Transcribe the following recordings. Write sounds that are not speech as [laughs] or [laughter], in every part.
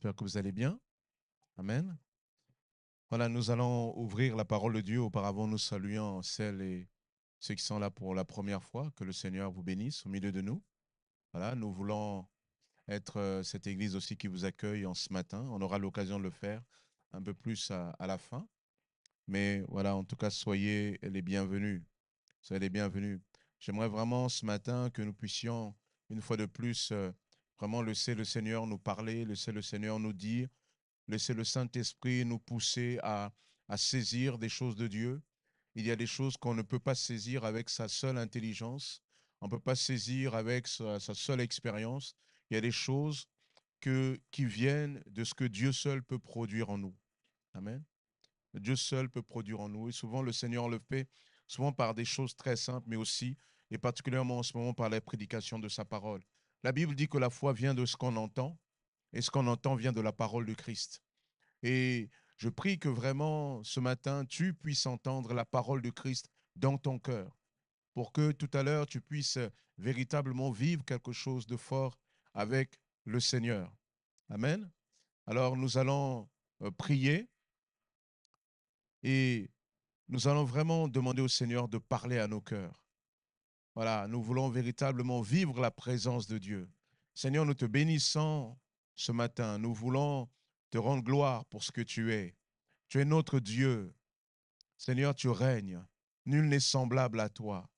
J'espère que vous allez bien. Amen. Voilà, nous allons ouvrir la parole de Dieu. Auparavant, nous saluons celles et ceux qui sont là pour la première fois. Que le Seigneur vous bénisse au milieu de nous. Voilà, nous voulons être euh, cette église aussi qui vous accueille en ce matin. On aura l'occasion de le faire un peu plus à, la fin. Mais voilà, en tout cas, soyez les bienvenus. Soyez les bienvenus. J'aimerais vraiment ce matin que nous puissions, une fois de plus, euh, vraiment laisser le Seigneur nous parler, laisser le Seigneur nous dire, laisser le Saint-Esprit nous pousser à, à saisir des choses de Dieu. Il y a des choses qu'on ne peut pas saisir avec sa seule intelligence, on ne peut pas saisir avec sa, sa seule expérience. Il y a des choses que, qui viennent de ce que Dieu seul peut produire en nous. Amen. Dieu seul peut produire en nous. Et souvent, le Seigneur le fait, souvent par des choses très simples, mais aussi, et particulièrement en ce moment, par la prédication de sa parole. La Bible dit que la foi vient de ce qu'on entend, et ce qu'on entend vient de la parole de Christ. Et je prie que vraiment ce matin, tu puisses entendre la parole de Christ dans ton cœur, pour que tout à l'heure, tu puisses véritablement vivre quelque chose de fort avec le Seigneur. Amen. Alors nous allons euh, prier et nous allons vraiment demander au Seigneur de parler à nos cœurs. Voilà, nous voulons véritablement vivre la présence de Dieu. Seigneur, nous te bénissons ce matin. Nous voulons te rendre gloire pour ce que tu es. Tu es notre Dieu. Seigneur, tu règnes. Nul n'est semblable à toi.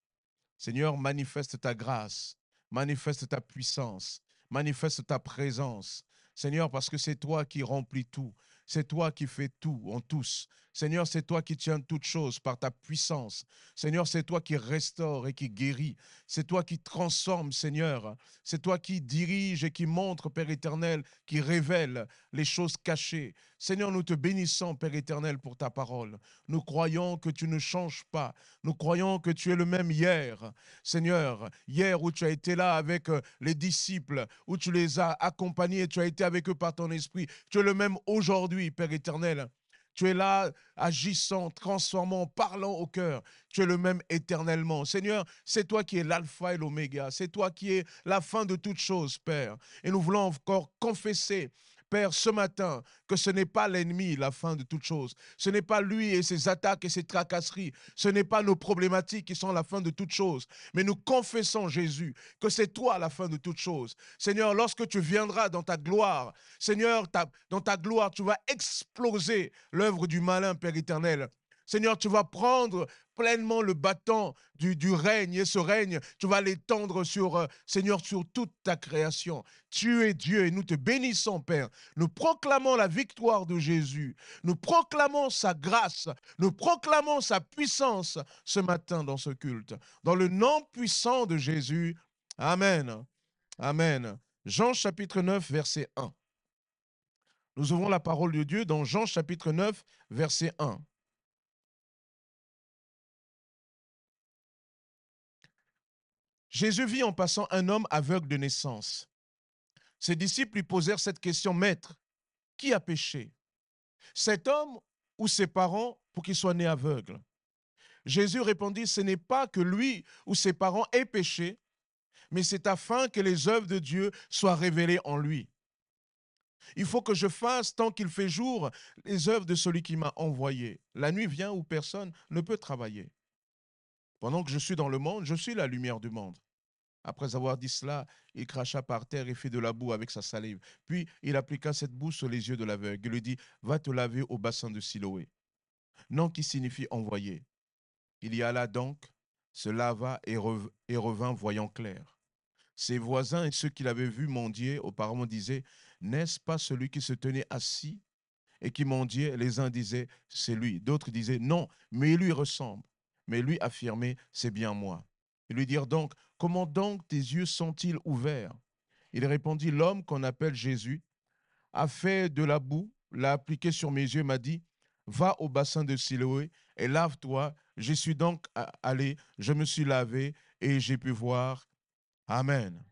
Seigneur, manifeste ta grâce, manifeste ta puissance, manifeste ta présence. Seigneur, parce que c'est toi qui remplis tout. C'est toi qui fais tout en tous. Seigneur, c'est toi qui tiens toutes choses par ta puissance. Seigneur, c'est toi qui restaure et qui guérit. C'est toi qui transforme, Seigneur. C'est toi qui dirige et qui montre, Père éternel, qui révèle les choses cachées. Seigneur, nous te bénissons, Père éternel, pour ta parole. Nous croyons que tu ne changes pas. Nous croyons que tu es le même hier. Seigneur, hier où tu as été là avec euh, les disciples, où tu les as accompagnés, tu as été avec eux par ton esprit. Tu es le même aujourd'hui, Père éternel. Tu es là, agissant, transformant, parlant au cœur. Tu es le même éternellement. Seigneur, c'est toi qui es l'alpha et l'oméga. C'est toi qui es la fin de toutes choses, Père. Et nous voulons encore confesser Père, ce matin, que ce n'est pas l'ennemi la fin de toute chose. Ce n'est pas lui et ses attaques et ses tracasseries. Ce n'est pas nos problématiques qui sont la fin de toute chose. Mais nous confessons, Jésus, que c'est toi la fin de toute chose. Seigneur, lorsque tu viendras dans ta gloire, Seigneur, dans ta gloire, tu vas exploser l'œuvre du malin, Père éternel. Seigneur, tu vas prendre pleinement le bâton du, règne et ce règne, tu vas l'étendre sur, euh, Seigneur, sur toute ta création. Tu es Dieu et nous te bénissons, Père. Nous proclamons la victoire de Jésus. Nous proclamons sa grâce. Nous proclamons sa puissance ce matin dans ce culte. Dans le nom puissant de Jésus. Amen. Amen. Jean chapitre 9, verset 1. Nous ouvrons la parole de Dieu dans Jean chapitre 9, verset 1. Jésus vit en passant un homme aveugle de naissance. Ses disciples lui posèrent cette question, Maître, qui a péché? Cet homme ou ses parents pour qu'il soit né aveugle? Jésus répondit, Ce n'est pas que lui ou ses parents aient péché, mais c'est afin que les œuvres de Dieu soient révélées en lui. Il faut que je fasse, tant qu'il fait jour, les œuvres de celui qui m'a envoyé. La nuit vient où personne ne peut travailler. Pendant que je suis dans le monde, je suis la lumière du monde. Après avoir dit cela, il cracha par terre et fit de la boue avec sa salive. Puis il appliqua cette boue sur les yeux de l'aveugle Il lui dit, va te laver au bassin de Siloé. Nom qui signifie envoyé. Il y alla donc, se lava et, revint voyant clair. Ses voisins et ceux qui l'avaient vu mendier auparavant disaient, n'est-ce pas celui qui se tenait assis et qui mendiait Les uns disaient, c'est lui. D'autres disaient, non, mais il lui ressemble. Mais lui affirmait, c'est bien moi. Ils lui dirent donc, comment donc tes yeux sont-ils ouverts? Il répondit, l'homme qu'on appelle Jésus a fait de la boue, l'a appliqué sur mes yeux, m'a dit, va au bassin de Siloé et lave-toi. J'y suis donc allé, je me suis lavé et j'ai pu voir. Amen.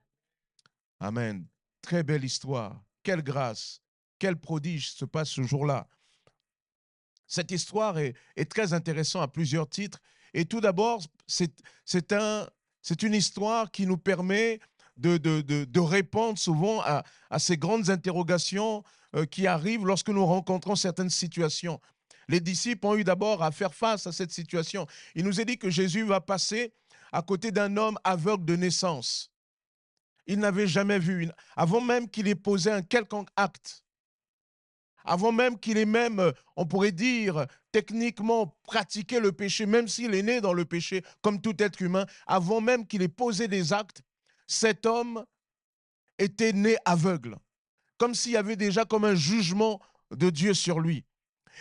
Amen. Très belle histoire. Quelle grâce, quel prodige se passe ce jour-là. Cette histoire est, est très intéressante à plusieurs titres et tout d'abord, c'est un, une histoire qui nous permet de, répondre souvent à, à, ces grandes interrogations euh, qui arrivent lorsque nous rencontrons certaines situations. Les disciples ont eu d'abord à faire face à cette situation. Il nous est dit que Jésus va passer à côté d'un homme aveugle de naissance. Il n'avait jamais vu, avant même qu'il ait posé un quelconque acte, avant même qu'il ait même, euh, on pourrait dire, techniquement pratiqué le péché, même s'il est né dans le péché, comme tout être humain, avant même qu'il ait posé des actes, cet homme était né aveugle, comme s'il y avait déjà comme un jugement de Dieu sur lui.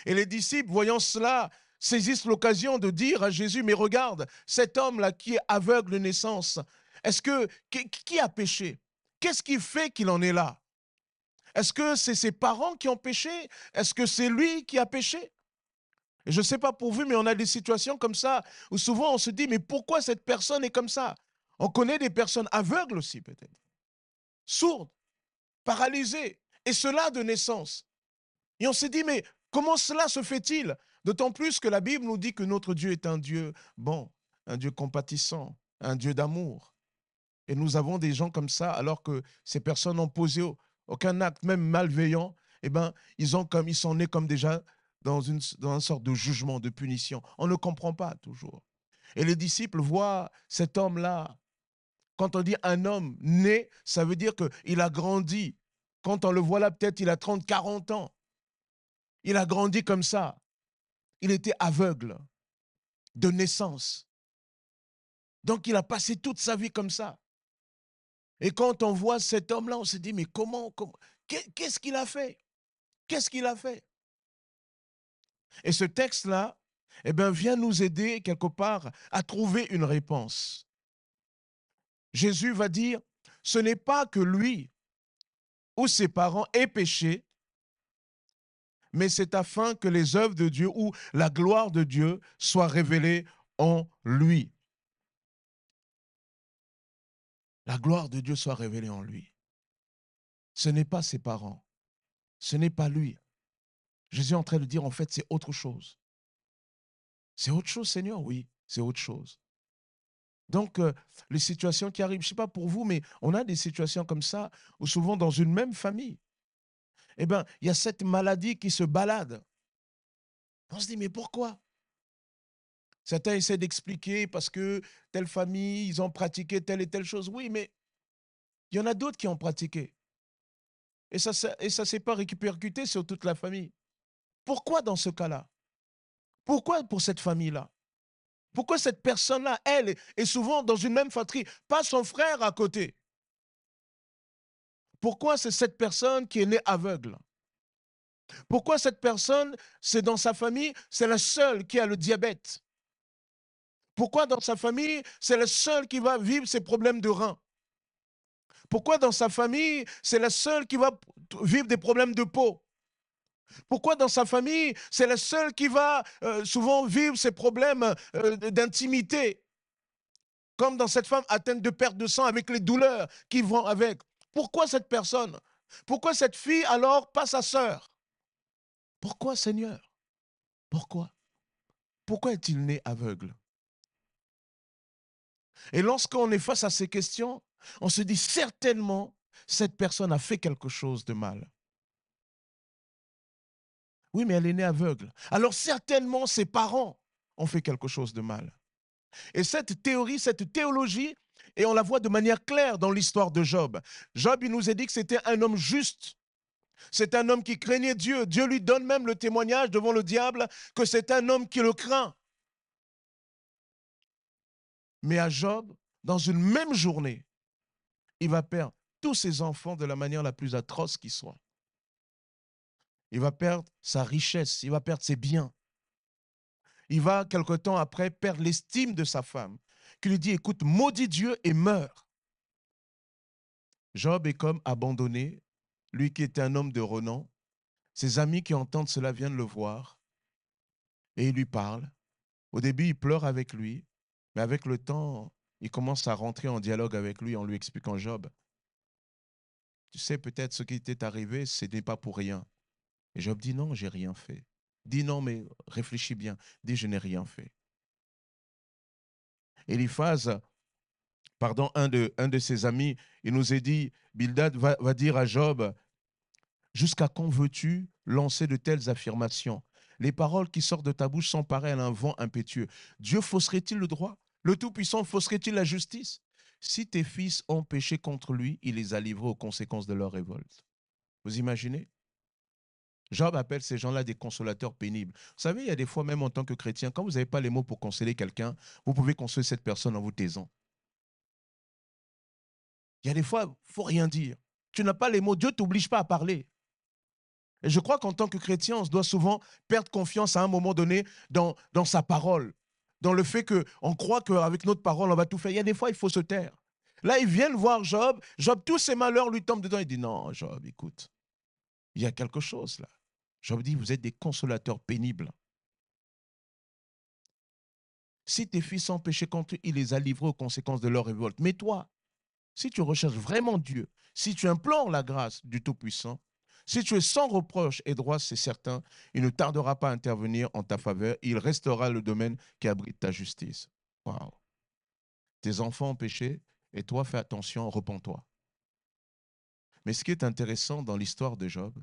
Et les disciples, voyant cela, saisissent l'occasion de dire à Jésus, mais regarde, cet homme-là qui est aveugle de naissance, est-ce que, qui, a péché? Qu'est-ce qui fait qu'il en est là? Est-ce que c'est ses parents qui ont péché? Est-ce que c'est lui qui a péché? Je ne sais pas pour vous, mais on a des situations comme ça où souvent on se dit, mais pourquoi cette personne est comme ça? On connaît des personnes aveugles aussi peut-être, sourdes, paralysées, et cela de naissance. Et on s'est dit, mais comment cela se fait-il? D'autant plus que la Bible nous dit que notre Dieu est un Dieu bon, un Dieu compatissant, un Dieu d'amour. Et nous avons des gens comme ça, alors que ces personnes n'ont posé aucun acte, même malveillant, eh ben, ils, ont comme, ils sont nés comme déjà dans dans une sorte de jugement, de punition. On ne comprend pas toujours. Et les disciples voient cet homme-là. Quand on dit un homme né, ça veut dire qu'il a grandi. Quand on le voit là, peut-être il a 30, 40 ans. Il a grandi comme ça il était aveugle de naissance. Donc il a passé toute sa vie comme ça. Et quand on voit cet homme-là, on se dit, mais comment, qu'est-ce qu'il a fait? Qu'est-ce qu'il a fait? Et ce texte-là, eh bien, vient nous aider quelque part à trouver une réponse. Jésus va dire, ce n'est pas que lui ou ses parents aient péché, mais c'est afin que les œuvres de Dieu ou la gloire de Dieu soient révélées en lui. La gloire de Dieu soit révélée en lui. Ce n'est pas ses parents, ce n'est pas lui. Jésus est en train de dire, en fait, c'est autre chose. C'est autre chose, Seigneur, oui, c'est autre chose. Donc, euh, les situations qui arrivent, je ne sais pas pour vous, mais on a des situations comme ça, où souvent dans une même famille, eh bien, il y a cette maladie qui se balade. On se dit, mais pourquoi? Certains essaient d'expliquer parce que telle famille, ils ont pratiqué telle et telle chose. Oui, mais il y en a d'autres qui ont pratiqué. Et ça ne ça s'est pas répercuté sur toute la famille. Pourquoi dans ce cas-là? Pourquoi pour cette famille-là? Pourquoi cette personne-là, elle, est souvent dans une même fratrie, pas son frère à côté? Pourquoi c'est cette personne qui est née aveugle? Pourquoi cette personne, c'est dans sa famille, c'est la seule qui a le diabète? Pourquoi dans sa famille, c'est la seule qui va vivre ses problèmes de reins? Pourquoi dans sa famille, c'est la seule qui va vivre des problèmes de peau? Pourquoi dans sa famille, c'est la seule qui va euh, souvent vivre ses problèmes euh, d'intimité? Comme dans cette femme atteinte de perte de sang avec les douleurs qui vont avec. Pourquoi cette personne? Pourquoi cette fille alors pas sa sœur? Pourquoi Seigneur? Pourquoi? Pourquoi est-il né aveugle? Et lorsqu'on est face à ces questions, on se dit certainement, cette personne a fait quelque chose de mal. Oui, mais elle est née aveugle. Alors certainement, ses parents ont fait quelque chose de mal. Et cette théorie, cette théologie et on la voit de manière claire dans l'histoire de Job. Job, il nous a dit que c'était un homme juste. C'est un homme qui craignait Dieu. Dieu lui donne même le témoignage devant le diable que c'est un homme qui le craint. Mais à Job, dans une même journée, il va perdre tous ses enfants de la manière la plus atroce qui soit. Il va perdre sa richesse, il va perdre ses biens. Il va, quelque temps après, perdre l'estime de sa femme qui lui dit, écoute, maudit Dieu et meurs. Job est comme abandonné, lui qui était un homme de renom. Ses amis qui entendent cela viennent le voir et ils lui parlent. Au début, il pleure avec lui, mais avec le temps, il commence à rentrer en dialogue avec lui en lui expliquant Job. Tu sais, peut-être ce qui t'est arrivé, ce n'est pas pour rien. Et Job dit non, j'ai rien fait. Dis non, mais réfléchis bien. Dis je n'ai rien fait. Eliphaz, pardon, un de, ses amis, il nous a dit, Bildad va dire à Job, jusqu'à quand veux-tu lancer de telles affirmations? Les paroles qui sortent de ta bouche sont pareilles à un vent impétueux. Dieu fausserait-il le droit? Le Tout-Puissant fausserait-il la justice? Si tes fils ont péché contre lui, il les a livrés aux conséquences de leur révolte. Vous imaginez? Job appelle ces gens-là des consolateurs pénibles. Vous savez, il y a des fois, même en tant que chrétien, quand vous n'avez pas les mots pour consoler quelqu'un, vous pouvez consoler cette personne en vous taisant. Il y a des fois, il faut rien dire. Tu n'as pas les mots, Dieu t'oblige pas à parler. Et je crois qu'en tant que chrétien, on doit souvent perdre confiance à un moment donné dans, sa parole, dans le fait qu'on croit qu'avec notre parole, on va tout faire. Il y a des fois, il faut se taire. Là, ils viennent voir Job. Job, tous ses malheurs lui tombent dedans. Il dit, non, Job, écoute, il y a quelque chose là. Job dit, vous êtes des consolateurs pénibles. Si tes fils ont péché contre eux, il les a livrés aux conséquences de leur révolte. Mais toi, si tu recherches vraiment Dieu, si tu implores la grâce du Tout-Puissant, si tu es sans reproche et droit, c'est certain, il ne tardera pas à intervenir en ta faveur. Il restera le domaine qui abrite ta justice. Tes enfants ont péché et toi, fais attention, repens-toi. Mais ce qui est intéressant dans l'histoire de Job,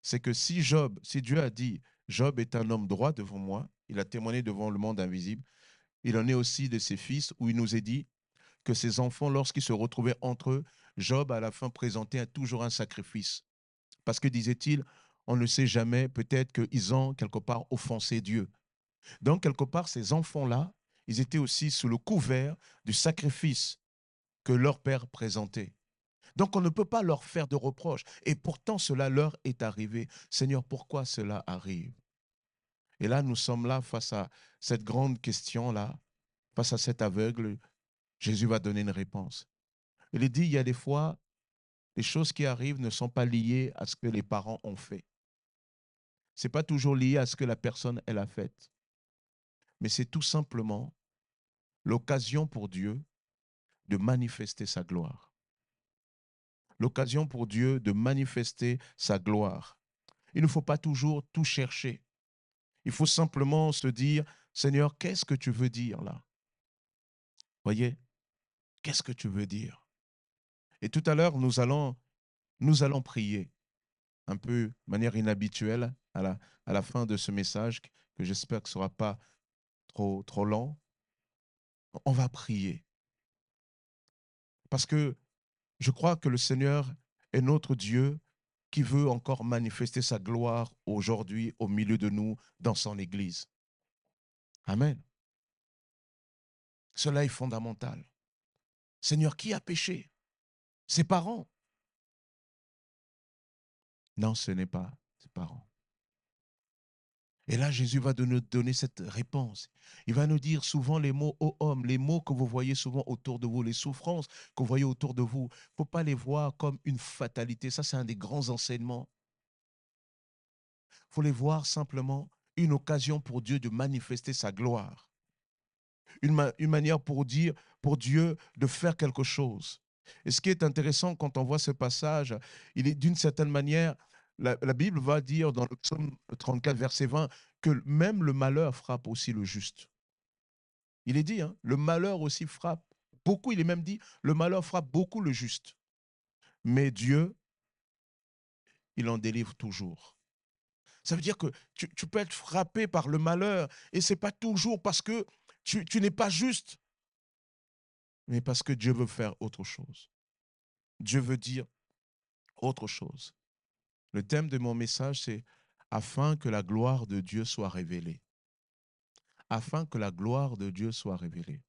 c'est que si Job, si Dieu a dit, Job est un homme droit devant moi, il a témoigné devant le monde invisible, il en est aussi de ses fils, où il nous est dit que ses enfants, lorsqu'ils se retrouvaient entre eux, Job à la fin présentait toujours un sacrifice. Parce que, disait-il, on ne sait jamais, peut-être qu'ils ont quelque part offensé Dieu. Donc, quelque part, ces enfants-là, ils étaient aussi sous le couvert du sacrifice que leur père présentait. Donc on ne peut pas leur faire de reproches. Et pourtant cela leur est arrivé. Seigneur, pourquoi cela arrive? Et là, nous sommes là face à cette grande question-là, face à cet aveugle. Jésus va donner une réponse. Il dit, il y a des fois, les choses qui arrivent ne sont pas liées à ce que les parents ont fait. Ce n'est pas toujours lié à ce que la personne, elle a fait. Mais c'est tout simplement l'occasion pour Dieu de manifester sa gloire l'occasion pour Dieu de manifester sa gloire. Il ne faut pas toujours tout chercher. Il faut simplement se dire, Seigneur, qu'est-ce que tu veux dire là? Voyez, qu'est-ce que tu veux dire? Et tout à l'heure, nous allons, prier un peu de manière inhabituelle à la, fin de ce message que j'espère que ne sera pas trop, trop lent. On va prier. Parce que je crois que le Seigneur est notre Dieu qui veut encore manifester sa gloire aujourd'hui au milieu de nous dans son Église. Amen. Cela est fondamental. Seigneur, qui a péché? Ses parents Non, ce n'est pas ses parents. Et là, Jésus va nous donner cette réponse. Il va nous dire souvent les mots ô homme, les mots que vous voyez souvent autour de vous, les souffrances que vous voyez autour de vous. Il ne faut pas les voir comme une fatalité. Ça, c'est un des grands enseignements. Il faut les voir simplement une occasion pour Dieu de manifester sa gloire. Une, une manière pour, dire, pour Dieu de faire quelque chose. Et ce qui est intéressant quand on voit ce passage, il est d'une certaine manière, la, Bible va dire dans le psaume 34, verset 20, que même le malheur frappe aussi le juste. Il est dit, hein, le malheur aussi frappe beaucoup, il est même dit, le malheur frappe beaucoup le juste. Mais Dieu, il en délivre toujours. Ça veut dire que tu, peux être frappé par le malheur et ce n'est pas toujours parce que tu, tu n'es pas juste, mais parce que Dieu veut faire autre chose. Dieu veut dire autre chose. Le thème de mon message, c'est afin que la gloire de Dieu soit révélée. Afin que la gloire de Dieu soit révélée.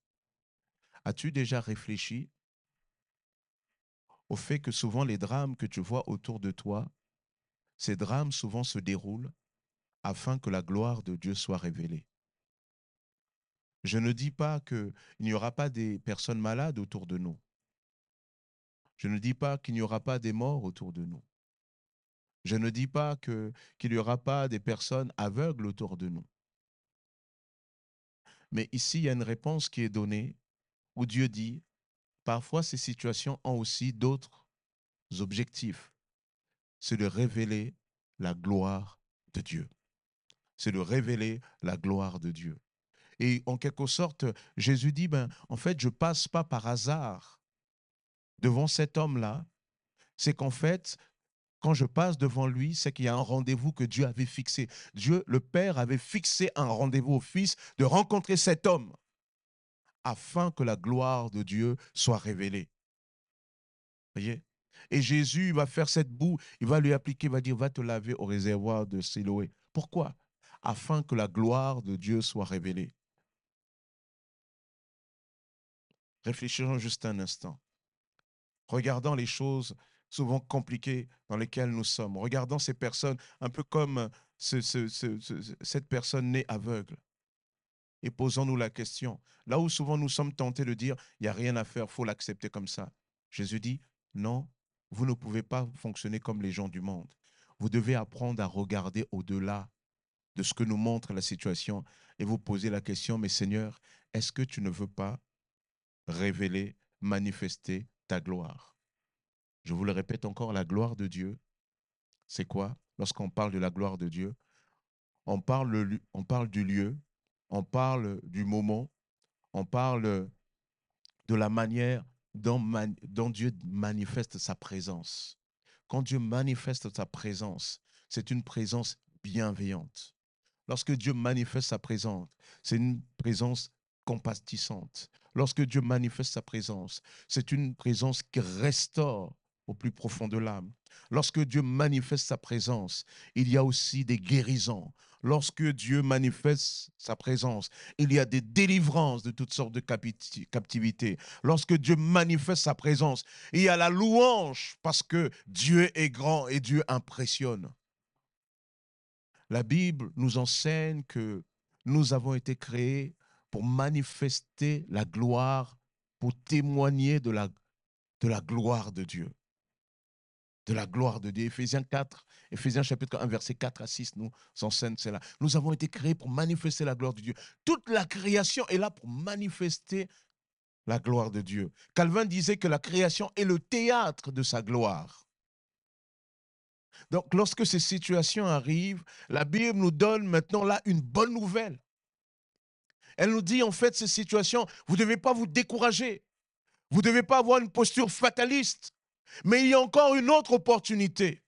As-tu déjà réfléchi au fait que souvent les drames que tu vois autour de toi, ces drames souvent se déroulent afin que la gloire de Dieu soit révélée? Je ne dis pas qu'il n'y aura pas des personnes malades autour de nous. Je ne dis pas qu'il n'y aura pas des morts autour de nous. Je ne dis pas qu'il n'y aura pas des personnes aveugles autour de nous. Mais ici, il y a une réponse qui est donnée où Dieu dit, parfois ces situations ont aussi d'autres objectifs. C'est de révéler la gloire de Dieu. C'est de révéler la gloire de Dieu. Et en quelque sorte, Jésus dit, ben, en fait, je passe pas par hasard devant cet homme-là. C'est qu'en fait, quand je passe devant lui, c'est qu'il y a un rendez-vous que Dieu avait fixé. Dieu, le Père, avait fixé un rendez-vous au Fils de rencontrer cet homme afin que la gloire de Dieu soit révélée. Voyez? Et Jésus va faire cette boue, il va lui appliquer, il va dire, va te laver au réservoir de Siloé. Pourquoi? Afin que la gloire de Dieu soit révélée. Réfléchissons juste un instant. Regardons les choses souvent compliquées dans lesquelles nous sommes. Regardons ces personnes un peu comme cette personne née aveugle. Et posons-nous la question. Là où souvent nous sommes tentés de dire, il n'y a rien à faire, faut l'accepter comme ça. Jésus dit, non, vous ne pouvez pas fonctionner comme les gens du monde. Vous devez apprendre à regarder au-delà de ce que nous montre la situation et vous poser la question, mais Seigneur, est-ce que tu ne veux pas révéler, manifester ta gloire Je vous le répète encore, la gloire de Dieu, c'est quoi? Lorsqu'on parle de la gloire de Dieu, on parle, du lieu, on parle du moment, on parle de la manière dont, Dieu manifeste sa présence. Quand Dieu manifeste sa présence, c'est une présence bienveillante. Lorsque Dieu manifeste sa présence, c'est une présence compatissante. Lorsque Dieu manifeste sa présence, c'est une présence qui restaure au plus profond de l'âme. Lorsque Dieu manifeste sa présence, il y a aussi des guérisons. Lorsque Dieu manifeste sa présence, il y a des délivrances de toutes sortes de captivités. Lorsque Dieu manifeste sa présence, il y a la louange parce que Dieu est grand et Dieu impressionne. La Bible nous enseigne que nous avons été créés pour manifester la gloire, pour témoigner de la, gloire de Dieu de la gloire de Dieu. Éphésiens 4, Éphésiens chapitre 1, verset 4 à 6 nous enseigne cela. Nous avons été créés pour manifester la gloire de Dieu. Toute la création est là pour manifester la gloire de Dieu. Calvin disait que la création est le théâtre de sa gloire. Donc lorsque ces situations arrivent, la Bible nous donne maintenant là une bonne nouvelle. Elle nous dit en fait ces situations, vous ne devez pas vous décourager. Vous ne devez pas avoir une posture fataliste. Mais il y a encore une autre opportunité.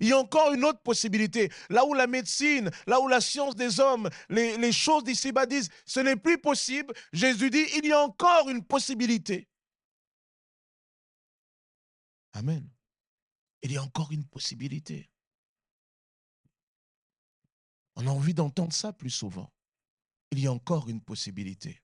Il y a encore une autre possibilité. Là où la médecine, là où la science des hommes, les, choses d'ici-bas disent, ce n'est plus possible, Jésus dit, il y a encore une possibilité. Amen. Il y a encore une possibilité. On a envie d'entendre ça plus souvent. Il y a encore une possibilité.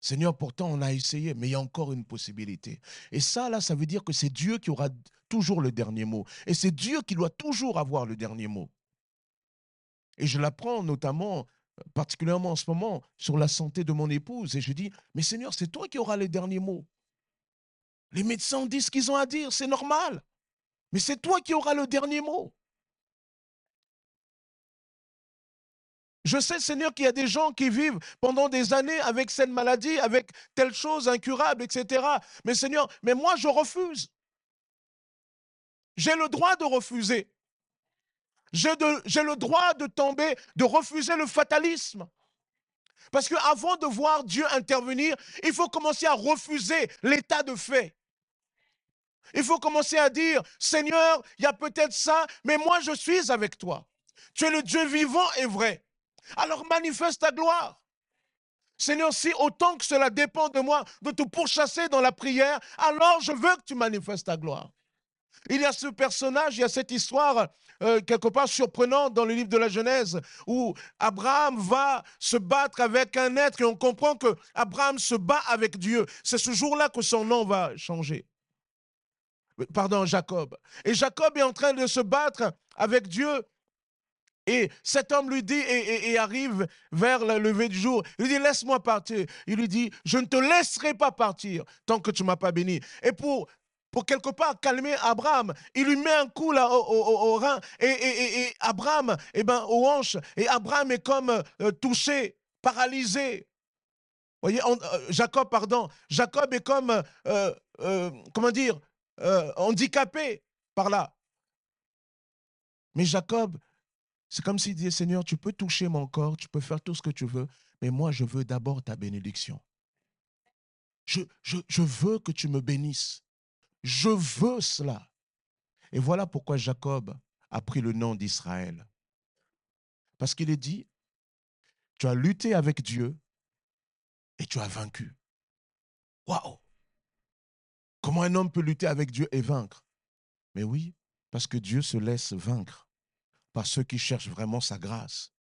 Seigneur, pourtant on a essayé, mais il y a encore une possibilité. Et ça, là, ça veut dire que c'est Dieu qui aura toujours le dernier mot. Et c'est Dieu qui doit toujours avoir le dernier mot. Et je l'apprends notamment, particulièrement en ce moment, sur la santé de mon épouse. Et je dis, mais Seigneur, c'est toi qui auras le dernier mot. Les médecins disent ce qu'ils ont à dire, c'est normal. Mais c'est toi qui auras le dernier mot. Je sais, Seigneur, qu'il y a des gens qui vivent pendant des années avec cette maladie, avec telle chose incurable, etc. Mais Seigneur, mais moi, je refuse. J'ai le droit de refuser. J'ai le droit de tomber, de refuser le fatalisme. Parce qu'avant de voir Dieu intervenir, il faut commencer à refuser l'état de fait. Il faut commencer à dire, Seigneur, il y a peut-être ça, mais moi je suis avec toi. Tu es le Dieu vivant et vrai. Alors manifeste ta gloire. Seigneur, si autant que cela dépend de moi de te pourchasser dans la prière, alors je veux que tu manifestes ta gloire. Il y a ce personnage, il y a cette histoire euh, quelque part surprenante dans le livre de la Genèse où Abraham va se battre avec un être et on comprend que Abraham se bat avec Dieu. C'est ce jour-là que son nom va changer. Pardon, Jacob. Et Jacob est en train de se battre avec Dieu et cet homme lui dit, et, arrive vers le lever du jour, il lui dit, laisse-moi partir. Il lui dit, je ne te laisserai pas partir tant que tu ne m'as pas béni. Et pour, pour quelque part calmer Abraham, il lui met un coup là au, rein, et, Abraham, eh ben, aux hanches, et Abraham est comme euh, touché, paralysé. Voyez, euh, Jacob, pardon, Jacob est comme, euh, comment dire, handicapé par là. Mais Jacob, c'est comme s'il disait, Seigneur, tu peux toucher mon corps, tu peux faire tout ce que tu veux, mais moi, je veux d'abord ta bénédiction. Je, veux que tu me bénisses. Je veux cela. Et voilà pourquoi Jacob a pris le nom d'Israël. Parce qu'il est dit, tu as lutté avec Dieu et tu as vaincu. Waouh Comment un homme peut lutter avec Dieu et vaincre? Mais oui, parce que Dieu se laisse vaincre par ceux qui cherchent vraiment sa grâce.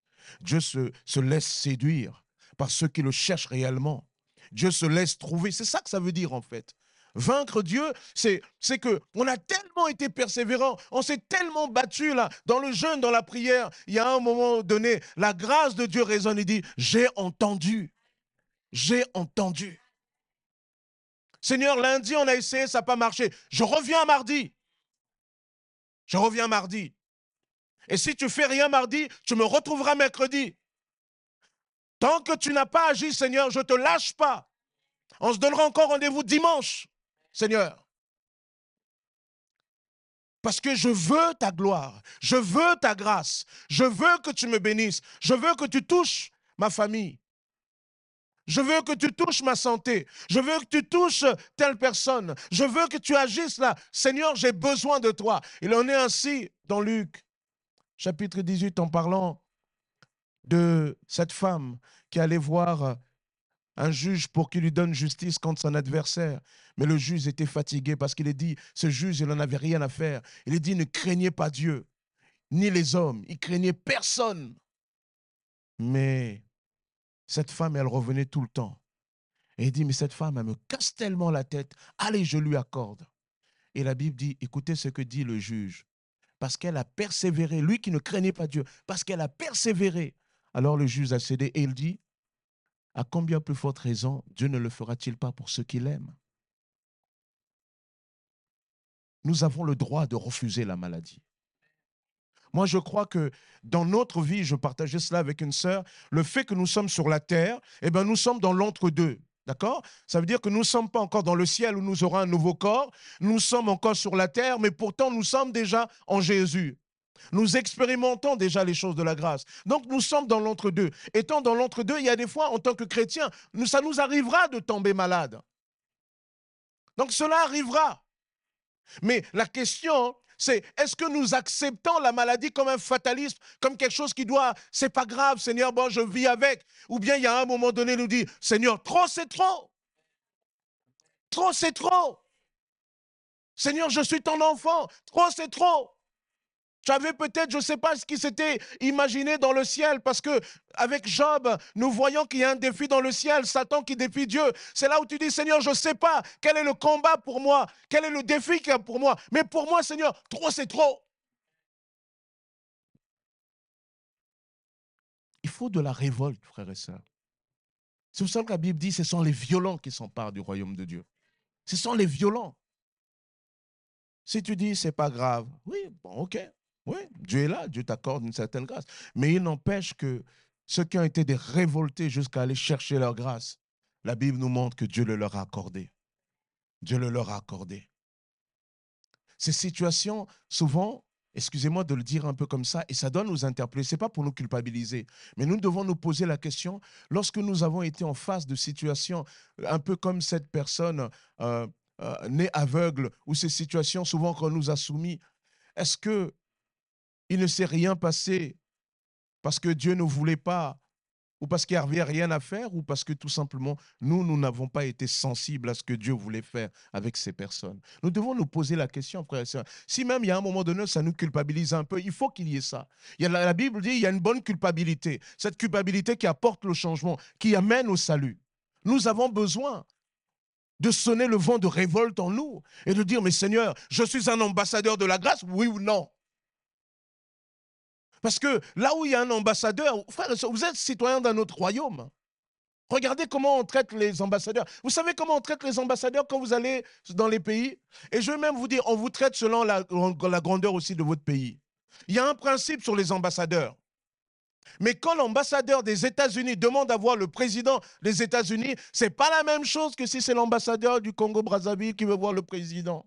Dieu se, se laisse séduire par ceux qui le cherchent réellement. Dieu se laisse trouver. C'est ça que ça veut dire en fait. Vaincre Dieu, c'est, c'est que on a tellement été persévérant, on s'est tellement battu là, dans le jeûne, dans la prière. Il y a un moment donné, la grâce de Dieu résonne et dit J'ai entendu. J'ai entendu. Seigneur, lundi, on a essayé, ça n'a pas marché. Je reviens mardi. Je reviens mardi. Et si tu fais rien mardi, tu me retrouveras mercredi. Tant que tu n'as pas agi, Seigneur, je ne te lâche pas. On se donnera encore rendez-vous dimanche, Seigneur. Parce que je veux ta gloire, je veux ta grâce, je veux que tu me bénisses, je veux que tu touches ma famille, je veux que tu touches ma santé. Je veux que tu touches telle personne. Je veux que tu agisses là. Seigneur, j'ai besoin de toi. Il en est ainsi dans Luc, chapitre 18, en parlant de cette femme qui allait voir un juge pour qu'il lui donne justice contre son adversaire. Mais le juge était fatigué parce qu'il est dit, ce juge, il n'en avait rien à faire. Il est dit, ne craignez pas Dieu, ni les hommes. Il craignait personne. Mais cette femme, elle revenait tout le temps. Et il dit, mais cette femme, elle me casse tellement la tête. Allez, je lui accorde. Et la Bible dit, écoutez ce que dit le juge. Parce qu'elle a persévéré, lui qui ne craignait pas Dieu, parce qu'elle a persévéré. Alors le juge a cédé et il dit, à combien plus forte raison Dieu ne le fera-t-il pas pour ceux qui l'aiment? Nous avons le droit de refuser la maladie. Moi, je crois que dans notre vie, je partageais cela avec une sœur, le fait que nous sommes sur la terre, eh bien, nous sommes dans l'entre-deux. D'accord? Ça veut dire que nous ne sommes pas encore dans le ciel où nous aurons un nouveau corps, nous sommes encore sur la terre, mais pourtant nous sommes déjà en Jésus. Nous expérimentons déjà les choses de la grâce. Donc nous sommes dans l'entre-deux. Étant dans l'entre-deux, il y a des fois, en tant que chrétien, ça nous arrivera de tomber malade. Donc cela arrivera. Mais la question, c'est est-ce que nous acceptons la maladie comme un fatalisme, comme quelque chose qui doit, c'est pas grave, Seigneur, bon, je vis avec. Ou bien il y a un moment donné, nous dit, Seigneur, trop c'est trop. Trop c'est trop. Seigneur, je suis ton enfant. Trop c'est trop. Tu avais peut-être, je ne sais pas ce qui s'était imaginé dans le ciel, parce que avec Job, nous voyons qu'il y a un défi dans le ciel, Satan qui défie Dieu. C'est là où tu dis, Seigneur, je ne sais pas quel est le combat pour moi, quel est le défi qu'il y a pour moi. Mais pour moi, Seigneur, trop, c'est trop. Il faut de la révolte, frères et sœurs. C'est pour ça que la Bible dit, ce sont les violents qui s'emparent du royaume de Dieu. Ce sont les violents. Si tu dis, c'est pas grave, oui, bon, ok, oui, Dieu est là, Dieu t'accorde une certaine grâce. Mais il n'empêche que ceux qui ont été des révoltés jusqu'à aller chercher leur grâce, la Bible nous montre que Dieu le leur a accordé. Dieu le leur a accordé. Ces situations, souvent, excusez-moi de le dire un peu comme ça, et ça doit nous interpeller. Ce n'est pas pour nous culpabiliser, mais nous devons nous poser la question, lorsque nous avons été en face de situations un peu comme cette personne euh, euh, née aveugle, ou ces situations souvent qu'on nous a soumis, est-ce que il ne s'est rien passé parce que Dieu ne voulait pas, ou parce qu'il n'y avait rien à faire, ou parce que tout simplement, nous, nous n'avons pas été sensibles à ce que Dieu voulait faire avec ces personnes. Nous devons nous poser la question, frère et sœurs. Si même il y a un moment donné, ça nous culpabilise un peu, il faut qu'il y ait ça. La Bible dit il y a une bonne culpabilité. Cette culpabilité qui apporte le changement, qui amène au salut. Nous avons besoin de sonner le vent de révolte en nous et de dire, mais Seigneur, je suis un ambassadeur de la grâce, oui ou non? Parce que là où il y a un ambassadeur, vous êtes citoyen d'un autre royaume. Regardez comment on traite les ambassadeurs. Vous savez comment on traite les ambassadeurs quand vous allez dans les pays? Et je vais même vous dire, on vous traite selon la, la grandeur aussi de votre pays. Il y a un principe sur les ambassadeurs. Mais quand l'ambassadeur des États-Unis demande à voir le président des États-Unis, ce n'est pas la même chose que si c'est l'ambassadeur du Congo-Brazzaville qui veut voir le président.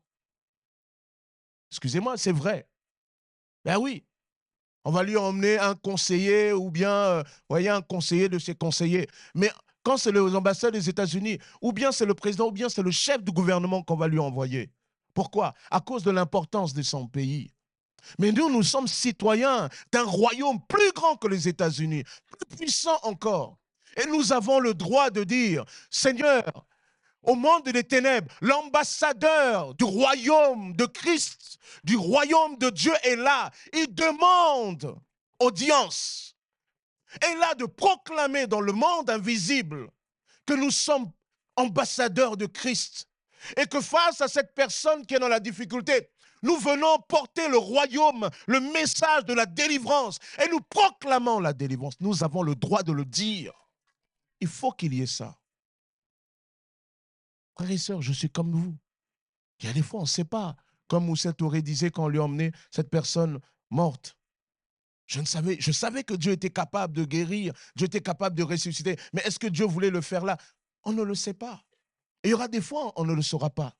Excusez-moi, c'est vrai. Ben oui. On va lui emmener un conseiller ou bien, euh, voyez, un conseiller de ses conseillers. Mais quand c'est les ambassades des États-Unis, ou bien c'est le président, ou bien c'est le chef du gouvernement qu'on va lui envoyer. Pourquoi? À cause de l'importance de son pays. Mais nous, nous sommes citoyens d'un royaume plus grand que les États-Unis, plus puissant encore. Et nous avons le droit de dire, Seigneur, au monde des ténèbres, l'ambassadeur du royaume de Christ, du royaume de Dieu est là. Il demande audience. Et là de proclamer dans le monde invisible que nous sommes ambassadeurs de Christ. Et que face à cette personne qui est dans la difficulté, nous venons porter le royaume, le message de la délivrance. Et nous proclamons la délivrance. Nous avons le droit de le dire. Il faut qu'il y ait ça. Frères et sœurs, je suis comme vous. Il y a des fois, on ne sait pas. Comme Moussa Touré disait quand on lui a emmené cette personne morte. Je, ne savais, je savais que Dieu était capable de guérir, Dieu était capable de ressusciter. Mais est-ce que Dieu voulait le faire là? On ne le sait pas. Il y aura des fois, on ne le saura pas.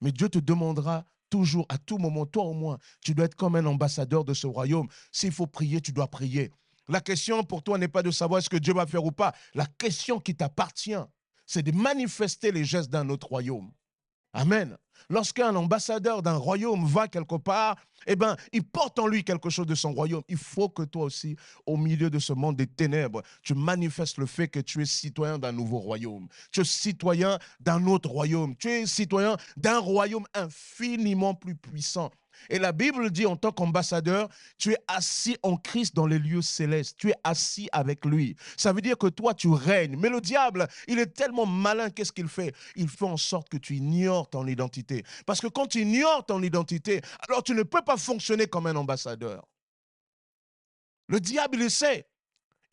Mais Dieu te demandera toujours, à tout moment, toi au moins, tu dois être comme un ambassadeur de ce royaume. S'il faut prier, tu dois prier. La question pour toi n'est pas de savoir ce que Dieu va faire ou pas. La question qui t'appartient, c'est de manifester les gestes d'un autre royaume. Amen. Lorsqu'un ambassadeur d'un royaume va quelque part, eh bien, il porte en lui quelque chose de son royaume. Il faut que toi aussi, au milieu de ce monde des ténèbres, tu manifestes le fait que tu es citoyen d'un nouveau royaume. Tu es citoyen d'un autre royaume. Tu es citoyen d'un royaume infiniment plus puissant. Et la Bible dit en tant qu'ambassadeur, tu es assis en Christ dans les lieux célestes. Tu es assis avec lui. Ça veut dire que toi, tu règnes. Mais le diable, il est tellement malin, qu'est-ce qu'il fait? Il fait en sorte que tu ignores ton identité. Parce que quand tu ignores ton identité, alors tu ne peux pas fonctionner comme un ambassadeur. Le diable, il sait.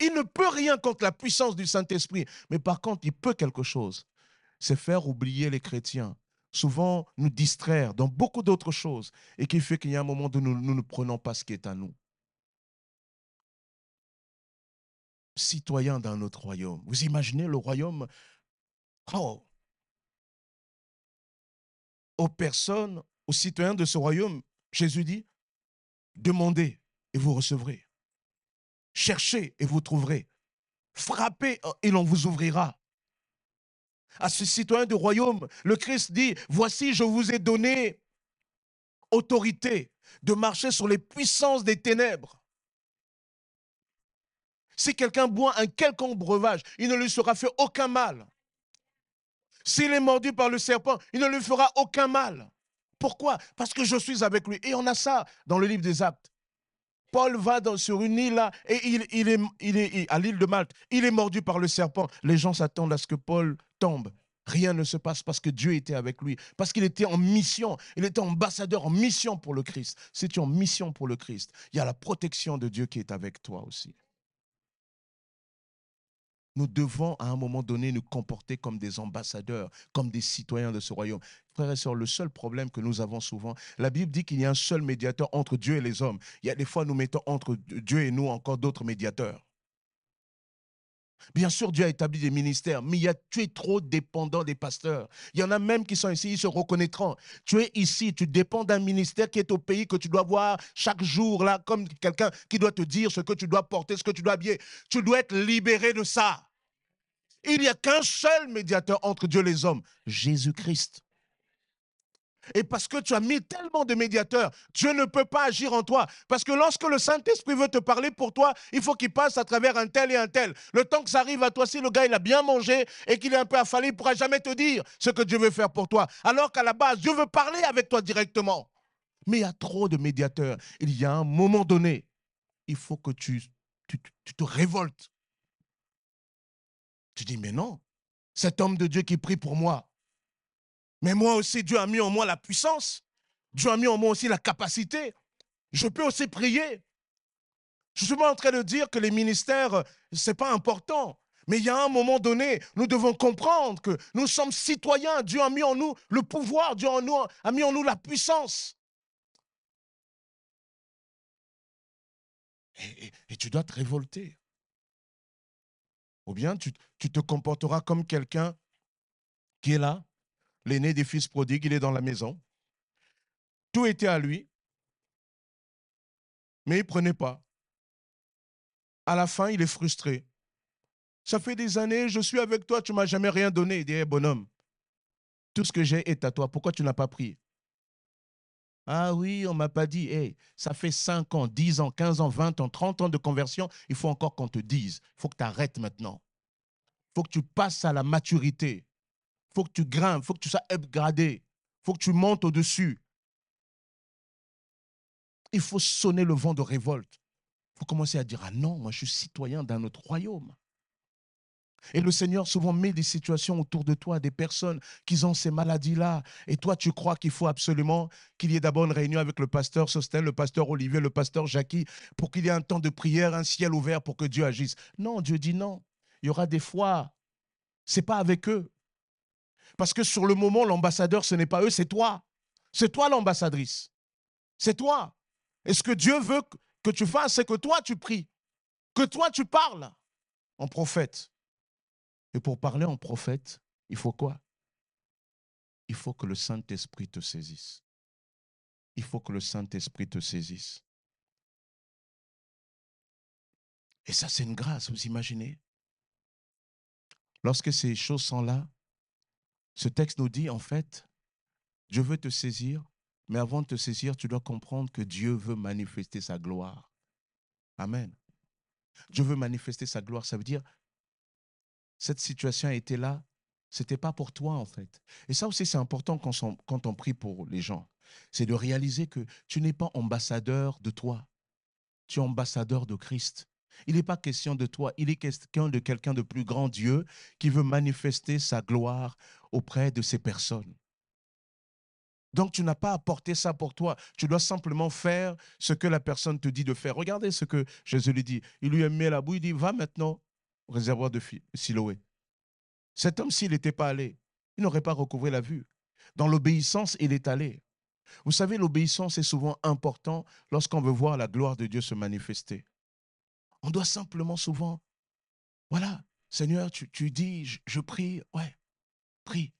Il ne peut rien contre la puissance du Saint-Esprit. Mais par contre, il peut quelque chose. C'est faire oublier les chrétiens souvent nous distraire dans beaucoup d'autres choses et qui fait qu'il y a un moment où nous, ne prenons pas ce qui est à nous. Citoyens d'un autre royaume. Vous imaginez le royaume? Oh, aux personnes, aux citoyens de ce royaume, Jésus dit, demandez et vous recevrez. Cherchez et vous trouverez. Frappez et l'on vous ouvrira à ce citoyen du royaume, le Christ dit, voici, je vous ai donné autorité de marcher sur les puissances des ténèbres. Si quelqu'un boit un quelconque breuvage, il ne lui sera fait aucun mal. S'il est mordu par le serpent, il ne lui fera aucun mal. Pourquoi? Parce que je suis avec lui. Et on a ça dans le livre des actes. Paul va sur une île et il, est, il est à l'île de Malte. Il est mordu par le serpent. Les gens s'attendent à ce que Paul Rien ne se passe parce que Dieu était avec lui, parce qu'il était en mission, il était ambassadeur en mission pour le Christ. Si tu es en mission pour le Christ, il y a la protection de Dieu qui est avec toi aussi. Nous devons à un moment donné nous comporter comme des ambassadeurs, comme des citoyens de ce royaume. Frères et sœurs, le seul problème que nous avons souvent, la Bible dit qu'il y a un seul médiateur entre Dieu et les hommes. Il y a des fois, nous mettons entre Dieu et nous encore d'autres médiateurs. Bien sûr, Dieu a établi des ministères, mais il y a, tu es trop dépendant des pasteurs. Il y en a même qui sont ici, ils se reconnaîtront. Tu es ici, tu dépends d'un ministère qui est au pays que tu dois voir chaque jour, là, comme quelqu'un qui doit te dire ce que tu dois porter, ce que tu dois habiller. Tu dois être libéré de ça. Il n'y a qu'un seul médiateur entre Dieu et les hommes, Jésus-Christ. Et parce que tu as mis tellement de médiateurs, Dieu ne peut pas agir en toi. Parce que lorsque le Saint-Esprit veut te parler pour toi, il faut qu'il passe à travers un tel et un tel. Le temps que ça arrive à toi, si le gars il a bien mangé et qu'il est un peu affalé, il ne pourra jamais te dire ce que Dieu veut faire pour toi. Alors qu'à la base, Dieu veut parler avec toi directement. Mais il y a trop de médiateurs. Il y a un moment donné, il faut que tu, tu, tu te révoltes. Tu dis, mais non, cet homme de Dieu qui prie pour moi, mais moi aussi, Dieu a mis en moi la puissance. Dieu a mis en moi aussi la capacité. Je peux aussi prier. Je suis pas en train de dire que les ministères, ce n'est pas important. Mais il y a un moment donné, nous devons comprendre que nous sommes citoyens. Dieu a mis en nous le pouvoir, Dieu a mis en nous la puissance. Et, tu dois te révolter. Ou bien tu te comporteras comme quelqu'un qui est là, l'aîné des fils prodigues, il est dans la maison. Tout était à lui, mais il ne prenait pas. à la fin, il est frustré. Ça fait des années, je suis avec toi, tu m'as jamais rien donné. Il dit, Eh, bonhomme, tout ce que j'ai est à toi. Pourquoi tu n'as pas pris Ah oui, on m'a pas dit. Hey, ça fait 5 ans, 10 ans, 15 ans, 20 ans, 30 ans de conversion. Il faut encore qu'on te dise. Il faut que tu arrêtes maintenant. Il faut que tu passes à la maturité. Faut que tu grimpes. Faut que tu sois upgradé. Faut que tu montes au-dessus. Il faut sonner le vent de révolte. Il faut commencer à dire, ah non, moi je suis citoyen d'un autre royaume. Et le Seigneur souvent met des situations autour de toi, des personnes qui ont ces maladies-là. Et toi, tu crois qu'il faut absolument qu'il y ait d'abord une réunion avec le pasteur Sostel, le pasteur Olivier, le pasteur Jackie, pour qu'il y ait un temps de prière, un ciel ouvert pour que Dieu agisse. Non, Dieu dit non. Il y aura des fois, c'est pas avec eux. Parce que sur le moment, l'ambassadeur, ce n'est pas eux, c'est toi. C'est toi l'ambassadrice. C'est toi. Et ce que Dieu veut que tu fasses, c'est que toi, tu pries. Que toi, tu parles en prophète. Et pour parler en prophète, il faut quoi? Il faut que le Saint-Esprit te saisisse. Il faut que le Saint-Esprit te saisisse. Et ça, c'est une grâce, vous imaginez? Lorsque ces choses sont là, ce texte nous dit, en fait, je veux te saisir, mais avant de te saisir, tu dois comprendre que Dieu veut manifester sa gloire. Amen. Dieu veut manifester sa gloire, ça veut dire, cette situation été là, c'était pas pour toi en fait. Et ça aussi c'est important quand on prie pour les gens, c'est de réaliser que tu n'es pas ambassadeur de toi, tu es ambassadeur de Christ. Il n'est pas question de toi, il est question de quelqu'un de plus grand Dieu qui veut manifester sa gloire auprès de ces personnes. Donc tu n'as pas porter ça pour toi. Tu dois simplement faire ce que la personne te dit de faire. Regardez ce que Jésus lui dit. Il lui a mis la boue, il dit, va maintenant réservoir de Siloé. Cet homme, s'il n'était pas allé, il n'aurait pas recouvré la vue. Dans l'obéissance, il est allé. Vous savez, l'obéissance est souvent important lorsqu'on veut voir la gloire de Dieu se manifester. On doit simplement souvent, voilà, Seigneur, tu, dis, je, prie, ouais, prie.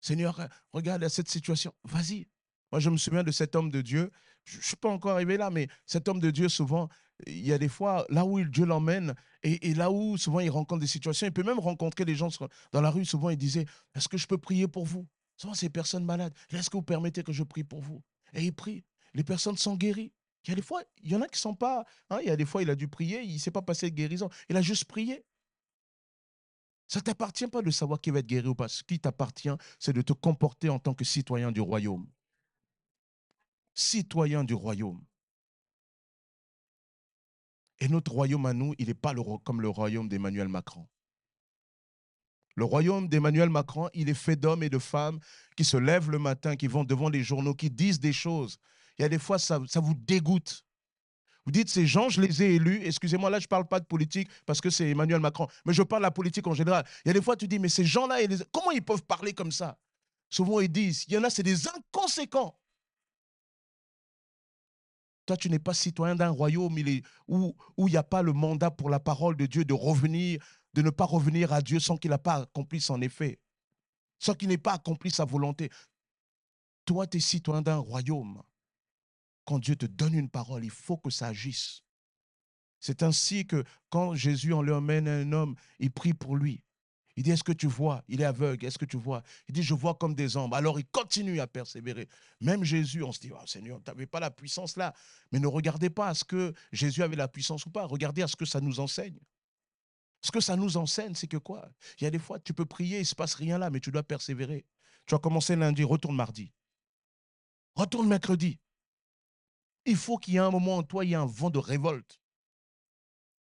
Seigneur, regarde cette situation, vas-y. Moi, je me souviens de cet homme de Dieu. Je ne suis pas encore arrivé là, mais cet homme de Dieu, souvent, il y a des fois, là où Dieu l'emmène, et, là où souvent il rencontre des situations, il peut même rencontrer des gens dans la rue. Souvent, il disait Est-ce que je peux prier pour vous? Souvent, ces personnes malades. Est-ce que vous permettez que je prie pour vous? Et il prie. Les personnes sont guéries. Il y a des fois, il y en a qui ne sont pas. Hein, il y a des fois, il a dû prier, il ne s'est pas passé de guérison. Il a juste prié. Ça ne t'appartient pas de savoir qui va être guéri ou pas. Ce qui t'appartient, c'est de te comporter en tant que citoyen du royaume. Citoyen du royaume. Et notre royaume à nous, il n'est pas comme le royaume d'Emmanuel Macron. Le royaume d'Emmanuel Macron, il est fait d'hommes et de femmes qui se lèvent le matin, qui vont devant les journaux, qui disent des choses. Il y a des fois, ça, vous dégoûte. Vous dites, ces gens, je les ai élus. Excusez-moi, là, je ne parle pas de politique parce que c'est Emmanuel Macron, mais je parle de la politique en général. Il y a des fois, tu dis, mais ces gens-là, comment ils peuvent parler comme ça? Souvent, ils disent, il y en a, c'est des inconséquents. Toi, tu n'es pas citoyen d'un royaume où, où il n'y a pas le mandat pour la parole de Dieu de revenir, de ne pas revenir à Dieu sans qu'il n'ait pas accompli son effet, sans qu'il n'ait pas accompli sa volonté. Toi, tu es citoyen d'un royaume. Quand Dieu te donne une parole, il faut que ça agisse. C'est ainsi que quand Jésus en lui emmène un homme, il prie pour lui. Il dit, est-ce que tu vois? Il est aveugle, est-ce que tu vois? Il dit, je vois comme des ombres. Alors il continue à persévérer. Même Jésus, on se dit, oh, Seigneur, tu n'avais pas la puissance là. Mais ne regardez pas à ce que Jésus avait la puissance ou pas. Regardez à ce que ça nous enseigne. Ce que ça nous enseigne, c'est que quoi? Il y a des fois, tu peux prier, il ne se passe rien là, mais tu dois persévérer. Tu as commencé lundi, retourne mardi. Retourne mercredi. Il faut qu'il y ait un moment en toi, il y ait un vent de révolte.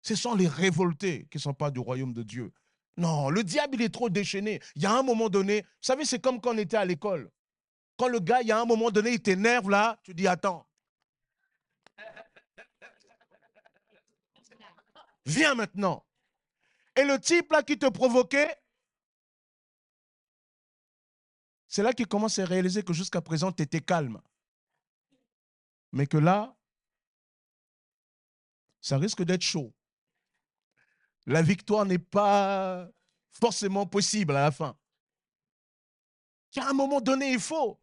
Ce sont les révoltés qui ne sont pas du royaume de Dieu. Non, le diable, est trop déchaîné. Il y a un moment donné, vous savez, c'est comme quand on était à l'école. Quand le gars, il y a un moment donné, il t'énerve là, tu dis, attends. Viens maintenant. Et le type là qui te provoquait, c'est là qu'il commence à réaliser que jusqu'à présent, tu étais calme. Mais que là, ça risque d'être chaud la victoire n'est pas forcément possible à la fin. À un moment donné, il faut.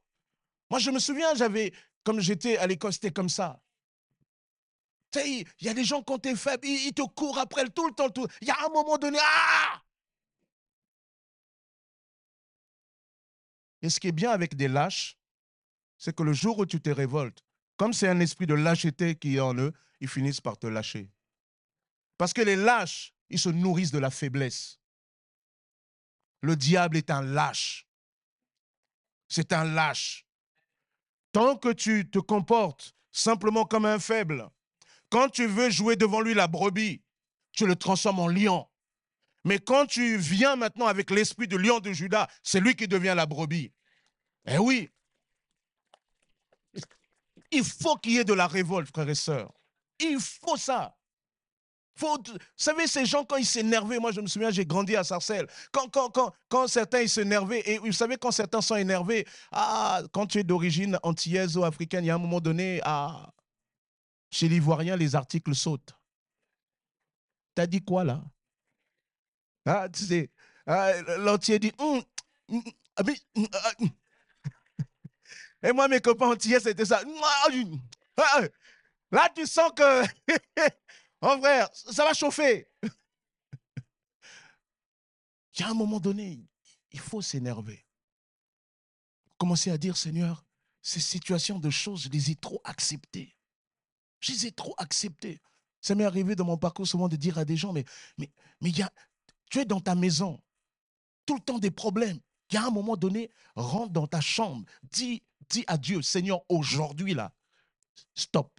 Moi, je me souviens, j'avais, comme j'étais à l'école, c'était comme ça. il y a des gens quand tu es faible, ils, te courent après tout le temps. Il y a un moment donné, ah Et ce qui est bien avec des lâches, c'est que le jour où tu te révoltes, comme c'est un esprit de lâcheté qui est en eux, ils finissent par te lâcher. Parce que les lâches, ils se nourrissent de la faiblesse. Le diable est un lâche. C'est un lâche. Tant que tu te comportes simplement comme un faible, quand tu veux jouer devant lui la brebis, tu le transformes en lion. Mais quand tu viens maintenant avec l'esprit de lion de Judas, c'est lui qui devient la brebis. Eh oui. Il faut qu'il y ait de la révolte, frères et sœurs. Il faut ça. Faut, vous savez, ces gens, quand ils s'énervaient, moi je me souviens, j'ai grandi à Sarcelles. Quand, quand, quand, quand certains ils s'énervaient, et vous savez, quand certains sont énervés, ah, quand tu es d'origine antillaise ou africaine, il y a un moment donné, ah, chez l'Ivoirien, les articles sautent. T'as dit quoi là? Ah, tu sais, ah, dit, hum, hum, hum, ah, et moi, mes copains antillais, c'était ça. Là, tu sens que, [laughs] en vrai, ça va chauffer. [laughs] Il y a un moment donné, il faut s'énerver. Commencer à dire, Seigneur, ces situations de choses, je les ai trop acceptées. Je les ai trop acceptées. Ça m'est arrivé dans mon parcours souvent de dire à des gens, mais, mais, mais y a, tu es dans ta maison, tout le temps des problèmes. Il y a un moment donné, rentre dans ta chambre, dis, dis à Dieu, Seigneur, aujourd'hui là, stop.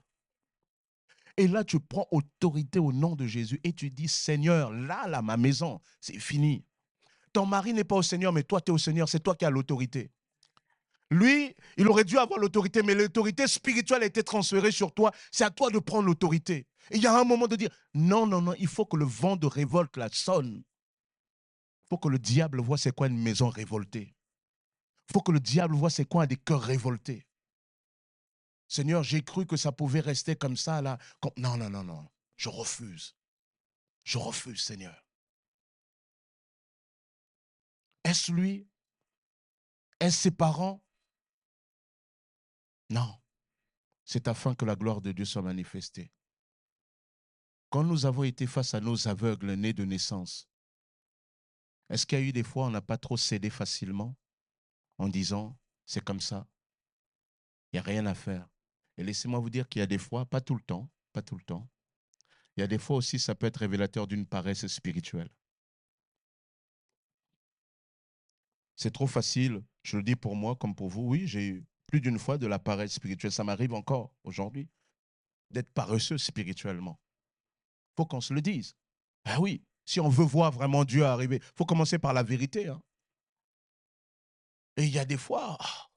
Et là, tu prends autorité au nom de Jésus et tu dis, Seigneur, là, là, ma maison, c'est fini. Ton mari n'est pas au Seigneur, mais toi, tu es au Seigneur, c'est toi qui as l'autorité. Lui, il aurait dû avoir l'autorité, mais l'autorité spirituelle a été transférée sur toi. C'est à toi de prendre l'autorité. Il y a un moment de dire, non, non, non, il faut que le vent de révolte la sonne. Il faut que le diable voit c'est quoi une maison révoltée. Il faut que le diable voit c'est quoi des cœurs révoltés. Seigneur, j'ai cru que ça pouvait rester comme ça, là. Non, non, non, non. Je refuse. Je refuse, Seigneur. Est-ce lui? Est-ce ses parents? Non. C'est afin que la gloire de Dieu soit manifestée. Quand nous avons été face à nos aveugles nés de naissance, est-ce qu'il y a eu des fois où on n'a pas trop cédé facilement? En disant, c'est comme ça, il n'y a rien à faire Et laissez-moi vous dire qu'il y a des fois, pas tout le temps, pas tout le temps, il y a des fois aussi, ça peut être révélateur d'une paresse spirituelle. C'est trop facile, je le dis pour moi comme pour vous. Oui, j'ai eu plus d'une fois de la paresse spirituelle. Ça m'arrive encore aujourd'hui d'être paresseux spirituellement. Il faut qu'on se le dise. Ben oui, si on veut voir vraiment Dieu arriver, il faut commencer par la vérité. Hein. Et il y a des fois, ah,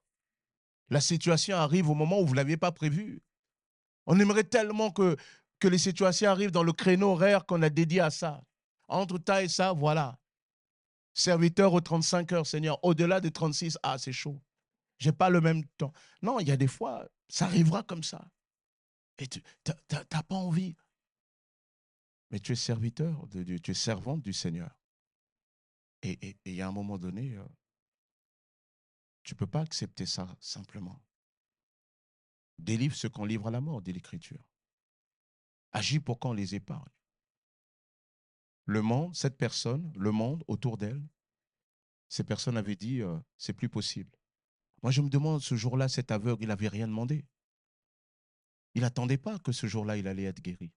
la situation arrive au moment où vous ne l'aviez pas prévu. On aimerait tellement que, que les situations arrivent dans le créneau horaire qu'on a dédié à ça. Entre ça et ça, voilà. Serviteur aux 35 heures, Seigneur. Au-delà des 36, ah, c'est chaud. Je n'ai pas le même temps. Non, il y a des fois, ça arrivera comme ça. Et tu n'as pas envie. Mais tu es serviteur de Dieu, tu es servante du Seigneur. Et il y a un moment donné, euh, tu ne peux pas accepter ça simplement. Délivre ce qu'on livre à la mort, dit l'Écriture. Agis pour qu'on les épargne. Le monde, cette personne, le monde autour d'elle, ces personnes avaient dit, euh, c'est plus possible. Moi, je me demande, ce jour-là, cet aveugle, il n'avait rien demandé. Il n'attendait pas que ce jour-là, il allait être guéri.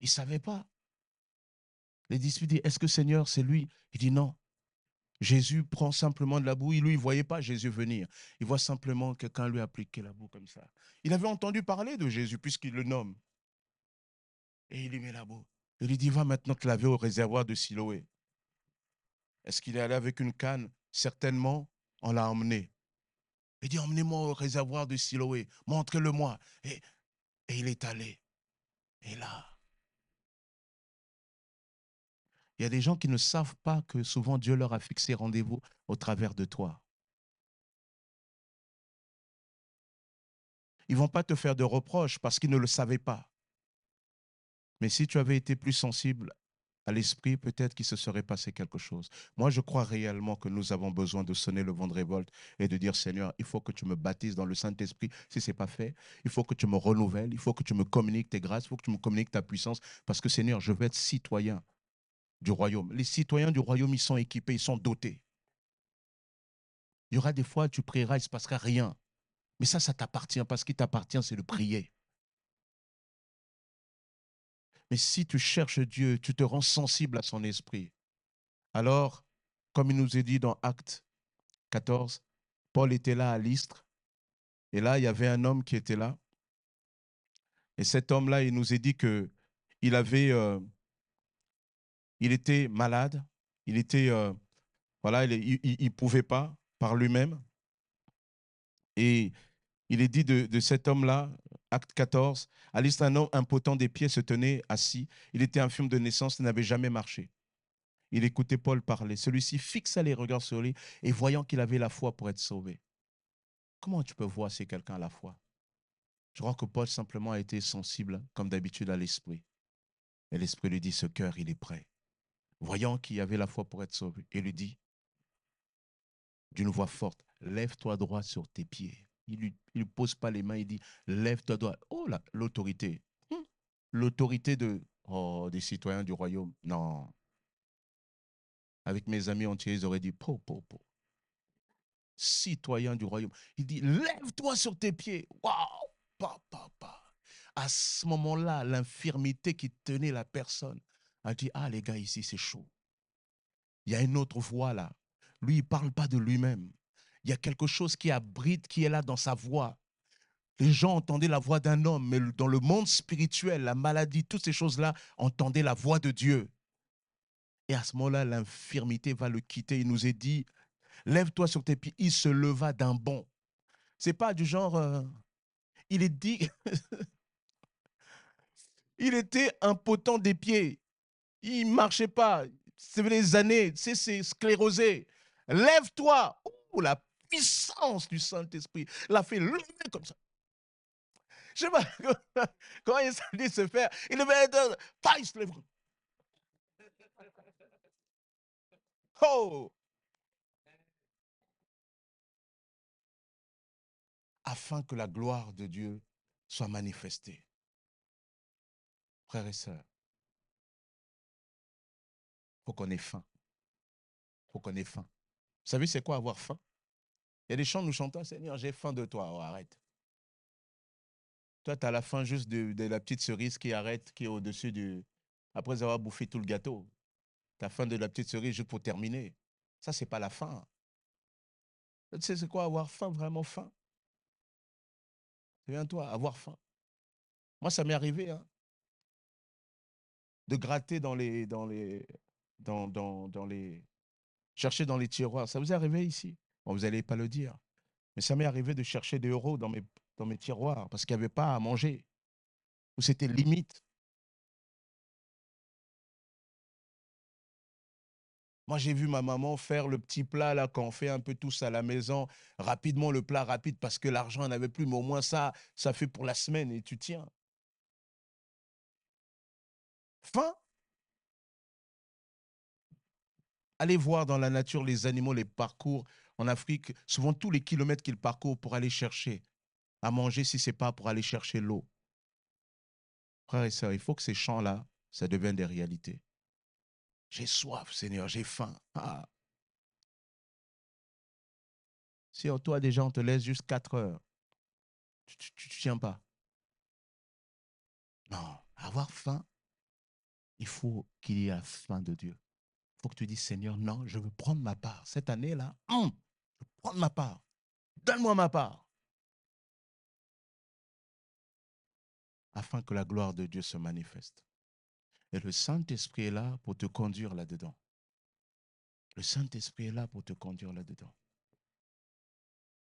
Il ne savait pas. Les disciples disent, est-ce que Seigneur, c'est lui? Il dit non. Jésus prend simplement de la boue. Lui, il ne voyait pas Jésus venir. Il voit simplement quelqu'un lui appliquer la boue comme ça. Il avait entendu parler de Jésus puisqu'il le nomme. Et il lui met la boue. Il lui dit, va maintenant te laver au réservoir de Siloé. Est-ce qu'il est allé avec une canne? Certainement, on l'a emmené. Il dit, emmenez-moi au réservoir de Siloé, montrez-le-moi. Et, et il est allé. Et là, il y a des gens qui ne savent pas que souvent Dieu leur a fixé rendez-vous au travers de toi. Ils ne vont pas te faire de reproches parce qu'ils ne le savaient pas. Mais si tu avais été plus sensible à l'esprit, peut-être qu'il se serait passé quelque chose. Moi, je crois réellement que nous avons besoin de sonner le vent de révolte et de dire, Seigneur, il faut que tu me baptises dans le Saint-Esprit. Si ce n'est pas fait, il faut que tu me renouvelles, il faut que tu me communiques tes grâces, il faut que tu me communiques ta puissance, parce que Seigneur, je veux être citoyen du royaume. Les citoyens du royaume, ils sont équipés, ils sont dotés. Il y aura des fois, tu prieras, il ne se passera rien. Mais ça, ça t'appartient. Parce qu'il t'appartient, c'est de prier. Mais si tu cherches Dieu, tu te rends sensible à son esprit. Alors, comme il nous est dit dans Acte 14, Paul était là à l'Istre. Et là, il y avait un homme qui était là. Et cet homme-là, il nous est dit que il avait, euh, il était malade. Il était, euh, voilà, il ne pouvait pas par lui-même. Et il est dit de, cet homme-là, acte 14, à un homme des pieds se tenait assis. Il était infirme de naissance, n'avait jamais marché. Il écoutait Paul parler. Celui-ci fixa les regards sur lui et voyant qu'il avait la foi pour être sauvé. Comment tu peux voir si quelqu'un a la foi? Je crois que Paul simplement a été sensible, comme d'habitude, à l'esprit. Et l'esprit lui dit, ce cœur, il est prêt. Voyant qu'il avait la foi pour être sauvé, il lui dit, d'une voix forte, lève-toi droit sur tes pieds. Il ne pose pas les mains, il dit, lève-toi droit. Oh l'autorité. Hum. L'autorité de, oh, des citoyens du royaume. Non. Avec mes amis entiers, ils auraient dit, po, po, po. Citoyen du royaume. Il dit, lève-toi sur tes pieds. Waouh, pa, pa, pa. À ce moment-là, l'infirmité qui tenait la personne a dit, ah les gars, ici, c'est chaud. Il y a une autre voix là. Lui, il ne parle pas de lui-même. Il y a quelque chose qui abrite, qui est là dans sa voix. Les gens entendaient la voix d'un homme, mais dans le monde spirituel, la maladie, toutes ces choses-là, entendaient la voix de Dieu. Et à ce moment-là, l'infirmité va le quitter. Il nous est dit, lève-toi sur tes pieds. Il se leva d'un bond. C'est pas du genre, euh, il est dit, [laughs] il était impotent des pieds. Il marchait pas. C'est des années, c'est sclérosé. Lève-toi. la puissance du Saint-Esprit l'a fait lever comme ça. Je sais pas [laughs] comment il s'est se faire. Il devait être. Pas, il se lève. Oh! Afin que la gloire de Dieu soit manifestée. Frères et sœurs, faut qu'on ait faim. Faut qu'on ait faim. Vous savez, c'est quoi avoir faim? Il y a des chants, nous chantons, Seigneur, j'ai faim de toi. Oh, arrête. Toi, tu as la faim juste de, la petite cerise qui arrête, qui est au-dessus du. Après avoir bouffé tout le gâteau. Tu as faim de la petite cerise juste pour terminer. Ça, c'est pas la faim. Tu sais, c'est quoi avoir faim, vraiment faim? Souviens-toi, avoir faim. Moi, ça m'est arrivé hein, de gratter dans les, dans les, dans, dans, les, chercher dans les tiroirs. Ça vous est arrivé ici? Vous n'allez pas le dire. Mais ça m'est arrivé de chercher des euros dans mes, dans mes tiroirs parce qu'il n'y avait pas à manger. Ou c'était limite. Moi, j'ai vu ma maman faire le petit plat là quand on fait un peu tous à la maison, rapidement le plat rapide parce que l'argent n'avait plus, mais au moins ça, ça fait pour la semaine et tu tiens. Fin Allez voir dans la nature les animaux, les parcours en Afrique, souvent tous les kilomètres qu'ils parcourent pour aller chercher à manger si ce n'est pas pour aller chercher l'eau. Frères et sœurs, il faut que ces champs-là, ça devienne des réalités. J'ai soif, Seigneur, j'ai faim. Ah. Si toi déjà on te laisse juste 4 heures, tu ne tiens pas. Non, avoir faim, il faut qu'il y ait faim de Dieu. Il faut que tu dises, Seigneur, non, je veux prendre ma part. Cette année-là, hum, je veux prendre ma part. Donne-moi ma part. Afin que la gloire de Dieu se manifeste. Et le Saint-Esprit est là pour te conduire là-dedans. Le Saint-Esprit est là pour te conduire là-dedans.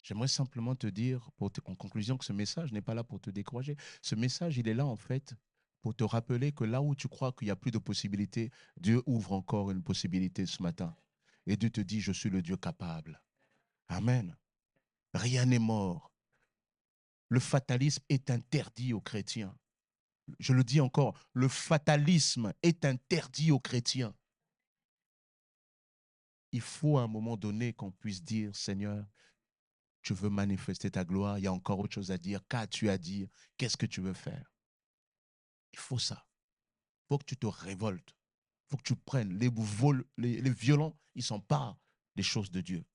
J'aimerais simplement te dire, en conclusion, que ce message n'est pas là pour te décourager. Ce message, il est là, en fait, pour te rappeler que là où tu crois qu'il n'y a plus de possibilités, Dieu ouvre encore une possibilité ce matin. Et Dieu te dit, je suis le Dieu capable. Amen. Rien n'est mort. Le fatalisme est interdit aux chrétiens. je le dis encore, le fatalisme est interdit aux chrétiens. Il faut à un moment donné qu'on puisse dire, Seigneur, tu veux manifester ta gloire, il y a encore autre chose à dire. Qu'as-tu à dire? Qu'est-ce que tu veux faire? Il faut ça. Il faut que tu te révoltes. Il faut que tu prennes. Les, les, les violents, ils s'emparent des choses de Dieu.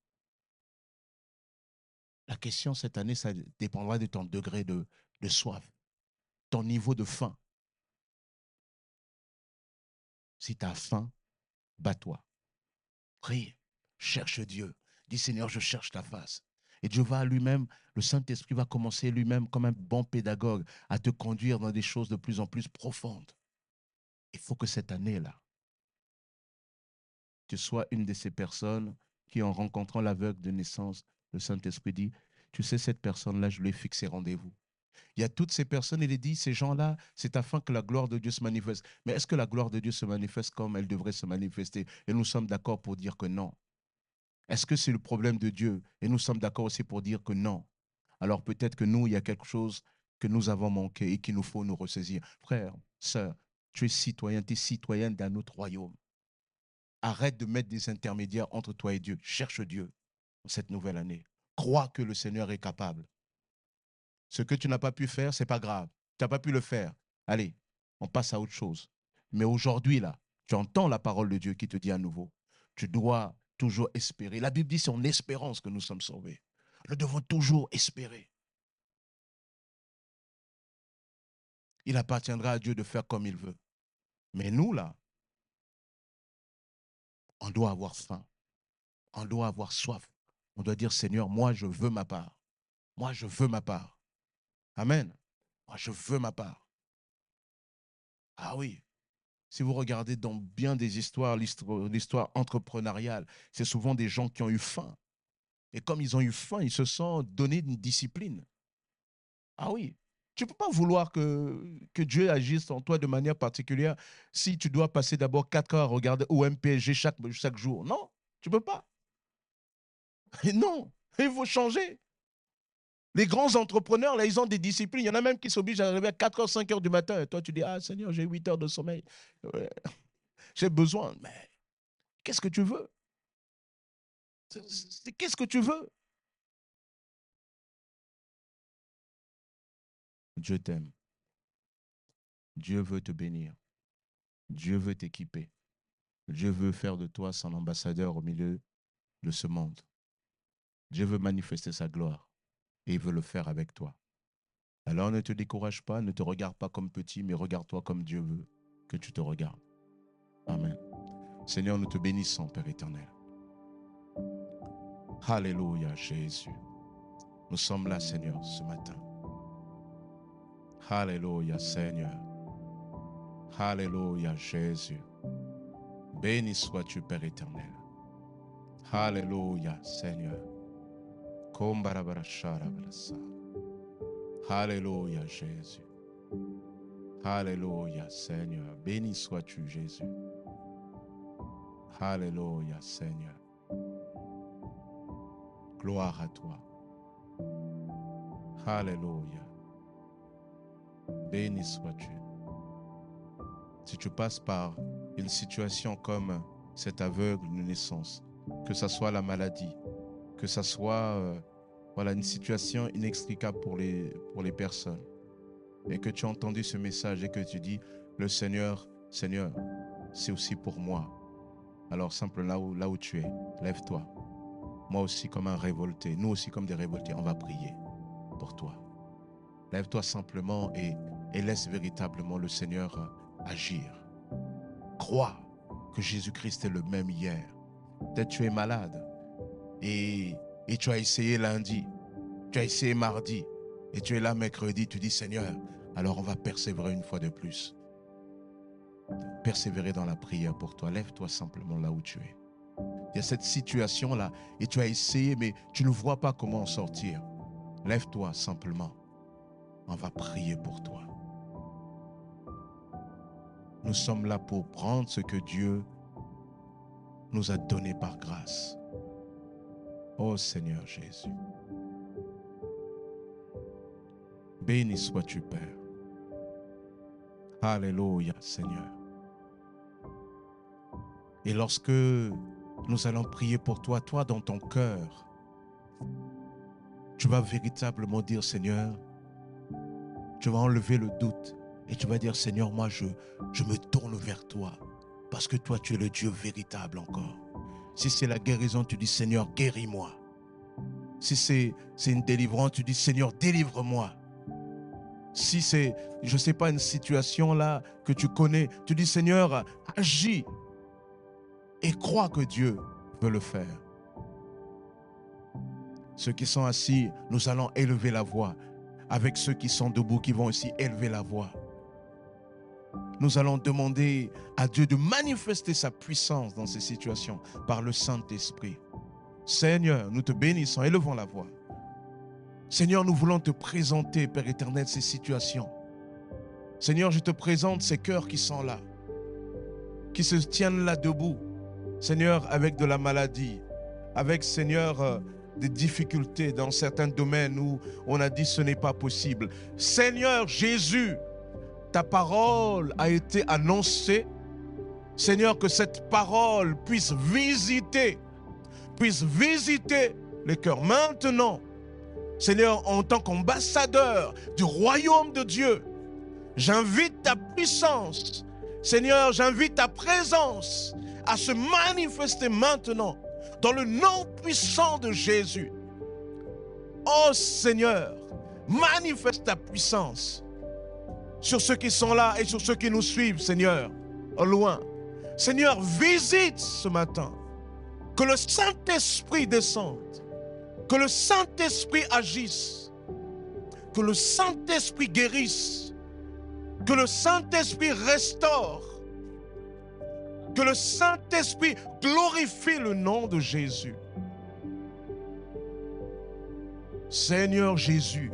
La question cette année, ça dépendra de ton degré de, de soif, ton niveau de faim. Si tu as faim, bats-toi. Prie, cherche Dieu. Dis Seigneur, je cherche ta face. Et Dieu va lui-même, le Saint-Esprit va commencer lui-même comme un bon pédagogue à te conduire dans des choses de plus en plus profondes. Il faut que cette année-là, tu sois une de ces personnes qui, en rencontrant l'aveugle de naissance, le Saint-Esprit dit, tu sais, cette personne-là, je lui ai fixé rendez-vous. Il y a toutes ces personnes, il est dit, ces gens-là, c'est afin que la gloire de Dieu se manifeste. Mais est-ce que la gloire de Dieu se manifeste comme elle devrait se manifester? Et nous sommes d'accord pour dire que non. Est-ce que c'est le problème de Dieu? Et nous sommes d'accord aussi pour dire que non. Alors peut-être que nous, il y a quelque chose que nous avons manqué et qu'il nous faut nous ressaisir. Frère, sœur, tu es citoyen, tu es citoyenne d'un autre royaume. Arrête de mettre des intermédiaires entre toi et Dieu. Cherche Dieu cette nouvelle année. Crois que le Seigneur est capable. Ce que tu n'as pas pu faire, c'est pas grave. Tu n'as pas pu le faire. Allez, on passe à autre chose. Mais aujourd'hui, là, tu entends la parole de Dieu qui te dit à nouveau, tu dois toujours espérer. La Bible dit c'est en espérance que nous sommes sauvés. Nous devons toujours espérer. Il appartiendra à Dieu de faire comme il veut. Mais nous, là, on doit avoir faim. On doit avoir soif. On doit dire, Seigneur, moi, je veux ma part. Moi, je veux ma part. Amen. Moi, je veux ma part. Ah oui. Si vous regardez dans bien des histoires, l'histoire entrepreneuriale, c'est souvent des gens qui ont eu faim. Et comme ils ont eu faim, ils se sont donnés une discipline. Ah oui. Tu ne peux pas vouloir que, que Dieu agisse en toi de manière particulière si tu dois passer d'abord quatre heures à regarder au MPSG chaque, chaque jour. Non, tu ne peux pas. Et non, il faut changer. Les grands entrepreneurs, là, ils ont des disciplines. Il y en a même qui s'obligent à arriver à 4 h, 5 h du matin. Et toi, tu dis, ah Seigneur, j'ai 8 heures de sommeil. [laughs] J'ai besoin. Mais qu'est-ce que tu veux? Qu'est-ce que tu veux? Dieu t'aime. Dieu veut te bénir. Dieu veut t'équiper. Dieu veut faire de toi son ambassadeur au milieu de ce monde. Dieu veut manifester sa gloire et il veut le faire avec toi. Alors ne te décourage pas, ne te regarde pas comme petit, mais regarde-toi comme Dieu veut que tu te regardes. Amen. Seigneur, nous te bénissons, Père éternel. Alléluia, Jésus. Nous sommes là, Seigneur, ce matin. Alléluia, Seigneur. Alléluia, Jésus. Béni sois-tu, Père éternel. Alléluia, Seigneur. Alléluia, Jésus. Alléluia, Seigneur. Béni sois-tu, Jésus. Alléluia, Seigneur. Gloire à toi. Alléluia. Béni sois-tu. Si tu passes par une situation comme cet aveugle de naissance, que ce soit la maladie, que ça soit euh, voilà, une situation inextricable pour les, pour les personnes. Et que tu as entendu ce message et que tu dis, le Seigneur, Seigneur, c'est aussi pour moi. Alors simple là où, là où tu es, lève-toi. Moi aussi comme un révolté, nous aussi comme des révoltés, on va prier pour toi. Lève-toi simplement et, et laisse véritablement le Seigneur euh, agir. Crois que Jésus-Christ est le même hier. Peut-être tu es malade, et, tu as essayé lundi, tu as essayé mardi, et tu es là mercredi, tu dis Seigneur, alors on va persévérer une fois de plus. Persévérer dans la prière pour toi. Lève-toi simplement là où tu es. Il y a cette situation-là et tu as essayé, mais tu ne vois pas comment en sortir. Lève-toi simplement. On va prier pour toi. Nous sommes là pour prendre ce que Dieu nous a donné par grâce. Oh Seigneur Jésus. Béni sois-tu, Père. Alléluia, Seigneur. Et lorsque nous allons prier pour toi, toi dans ton cœur, tu vas véritablement dire, Seigneur, tu vas enlever le doute et tu vas dire, Seigneur, moi je, je me tourne vers toi parce que toi tu es le Dieu véritable encore. Si c'est la guérison, tu dis, Seigneur, guéris-moi. Si c'est une délivrance, tu dis, Seigneur, délivre-moi. Si c'est, je ne sais pas, une situation là que tu connais, tu dis, Seigneur, agis et crois que Dieu peut le faire. Ceux qui sont assis, nous allons élever la voix. Avec ceux qui sont debout, qui vont aussi élever la voix. Nous allons demander à Dieu de manifester sa puissance dans ces situations par le Saint-Esprit. Seigneur, nous te bénissons, élevons la voix. Seigneur, nous voulons te présenter, Père éternel, ces situations. Seigneur, je te présente ces cœurs qui sont là, qui se tiennent là debout. Seigneur, avec de la maladie, avec, Seigneur, euh, des difficultés dans certains domaines où on a dit ce n'est pas possible. Seigneur Jésus, ta parole a été annoncée. Seigneur, que cette parole puisse visiter, puisse visiter les cœurs. Maintenant, Seigneur, en tant qu'ambassadeur du royaume de Dieu, j'invite ta puissance. Seigneur, j'invite ta présence à se manifester maintenant dans le nom puissant de Jésus. Oh Seigneur, manifeste ta puissance sur ceux qui sont là et sur ceux qui nous suivent, Seigneur, au loin. Seigneur, visite ce matin. Que le Saint-Esprit descende. Que le Saint-Esprit agisse. Que le Saint-Esprit guérisse. Que le Saint-Esprit restaure. Que le Saint-Esprit glorifie le nom de Jésus. Seigneur Jésus,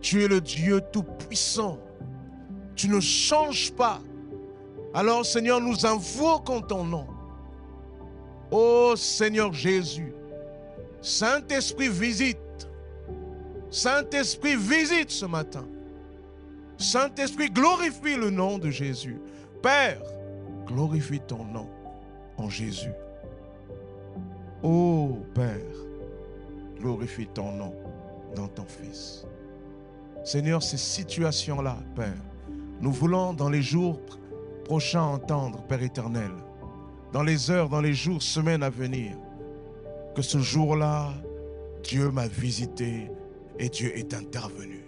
tu es le Dieu Tout-Puissant. Tu ne changes pas. Alors Seigneur, nous invoquons ton nom. Oh Seigneur Jésus, Saint-Esprit visite. Saint-Esprit visite ce matin. Saint-Esprit glorifie le nom de Jésus. Père, glorifie ton nom en Jésus. Oh Père, glorifie ton nom dans ton Fils. Seigneur, ces situations-là, Père, nous voulons dans les jours prochains entendre, Père éternel, dans les heures, dans les jours, semaines à venir, que ce jour-là, Dieu m'a visité et Dieu est intervenu.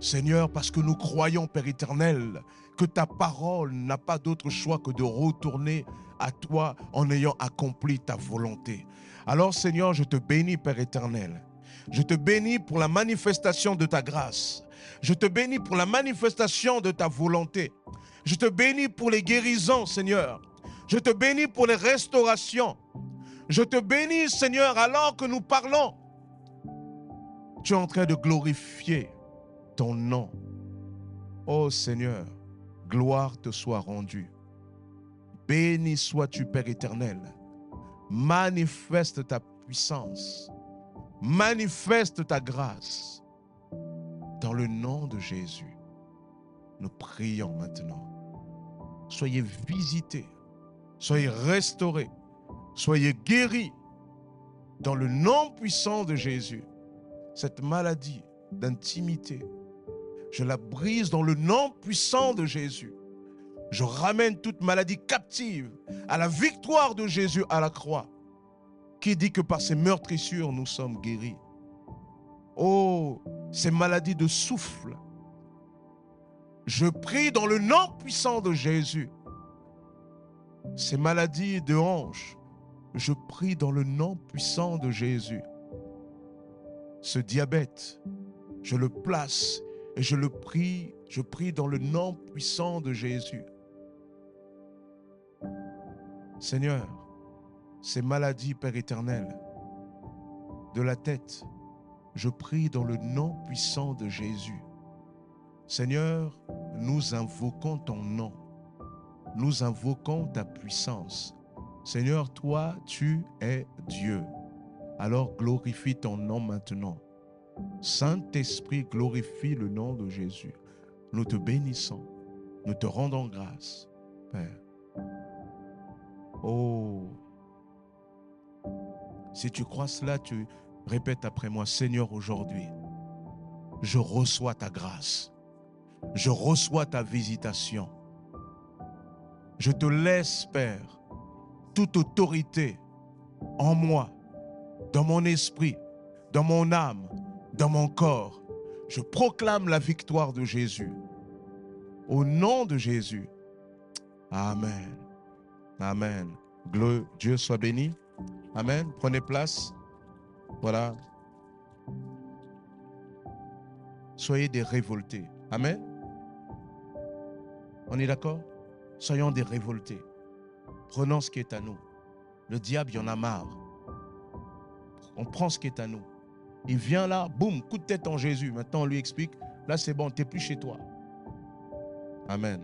Seigneur, parce que nous croyons, Père éternel, que ta parole n'a pas d'autre choix que de retourner à toi en ayant accompli ta volonté. Alors Seigneur, je te bénis, Père éternel. Je te bénis pour la manifestation de ta grâce. Je te bénis pour la manifestation de ta volonté. Je te bénis pour les guérisons, Seigneur. Je te bénis pour les restaurations. Je te bénis, Seigneur, alors que nous parlons. Tu es en train de glorifier ton nom. Oh Seigneur, gloire te soit rendue. Béni sois-tu, Père éternel. Manifeste ta puissance. Manifeste ta grâce. Dans le nom de Jésus, nous prions maintenant. Soyez visités, soyez restaurés, soyez guéris. Dans le nom puissant de Jésus, cette maladie d'intimité, je la brise dans le nom puissant de Jésus. Je ramène toute maladie captive à la victoire de Jésus à la croix, qui dit que par ses meurtrissures, nous sommes guéris? Oh, ces maladies de souffle, je prie dans le nom puissant de Jésus. Ces maladies de hanches, je prie dans le nom puissant de Jésus. Ce diabète, je le place et je le prie, je prie dans le nom puissant de Jésus. Seigneur, ces maladies, Père éternel, de la tête, je prie dans le nom puissant de Jésus. Seigneur, nous invoquons ton nom. Nous invoquons ta puissance. Seigneur, toi, tu es Dieu. Alors glorifie ton nom maintenant. Saint-Esprit, glorifie le nom de Jésus. Nous te bénissons Nous te rendons grâce, Père. Oh, si tu crois cela, tu répètes après moi, Seigneur, aujourd'hui, je reçois ta grâce. Je reçois ta visitation. Je te laisse, Père, toute autorité en moi, dans mon esprit, dans mon âme, dans mon corps. Je proclame la victoire de Jésus. Au nom de Jésus. Amen. Amen. Dieu soit béni. Amen. Prenez place. Voilà. Soyez des révoltés. Amen. On est d'accord? Soyons des révoltés. Prenons ce qui est à nous. Le diable, il en a marre. On prend ce qui est à nous. Il vient là, boum, coup de tête en Jésus. Maintenant, on lui explique, là c'est bon, tu n'es plus chez toi. Amen.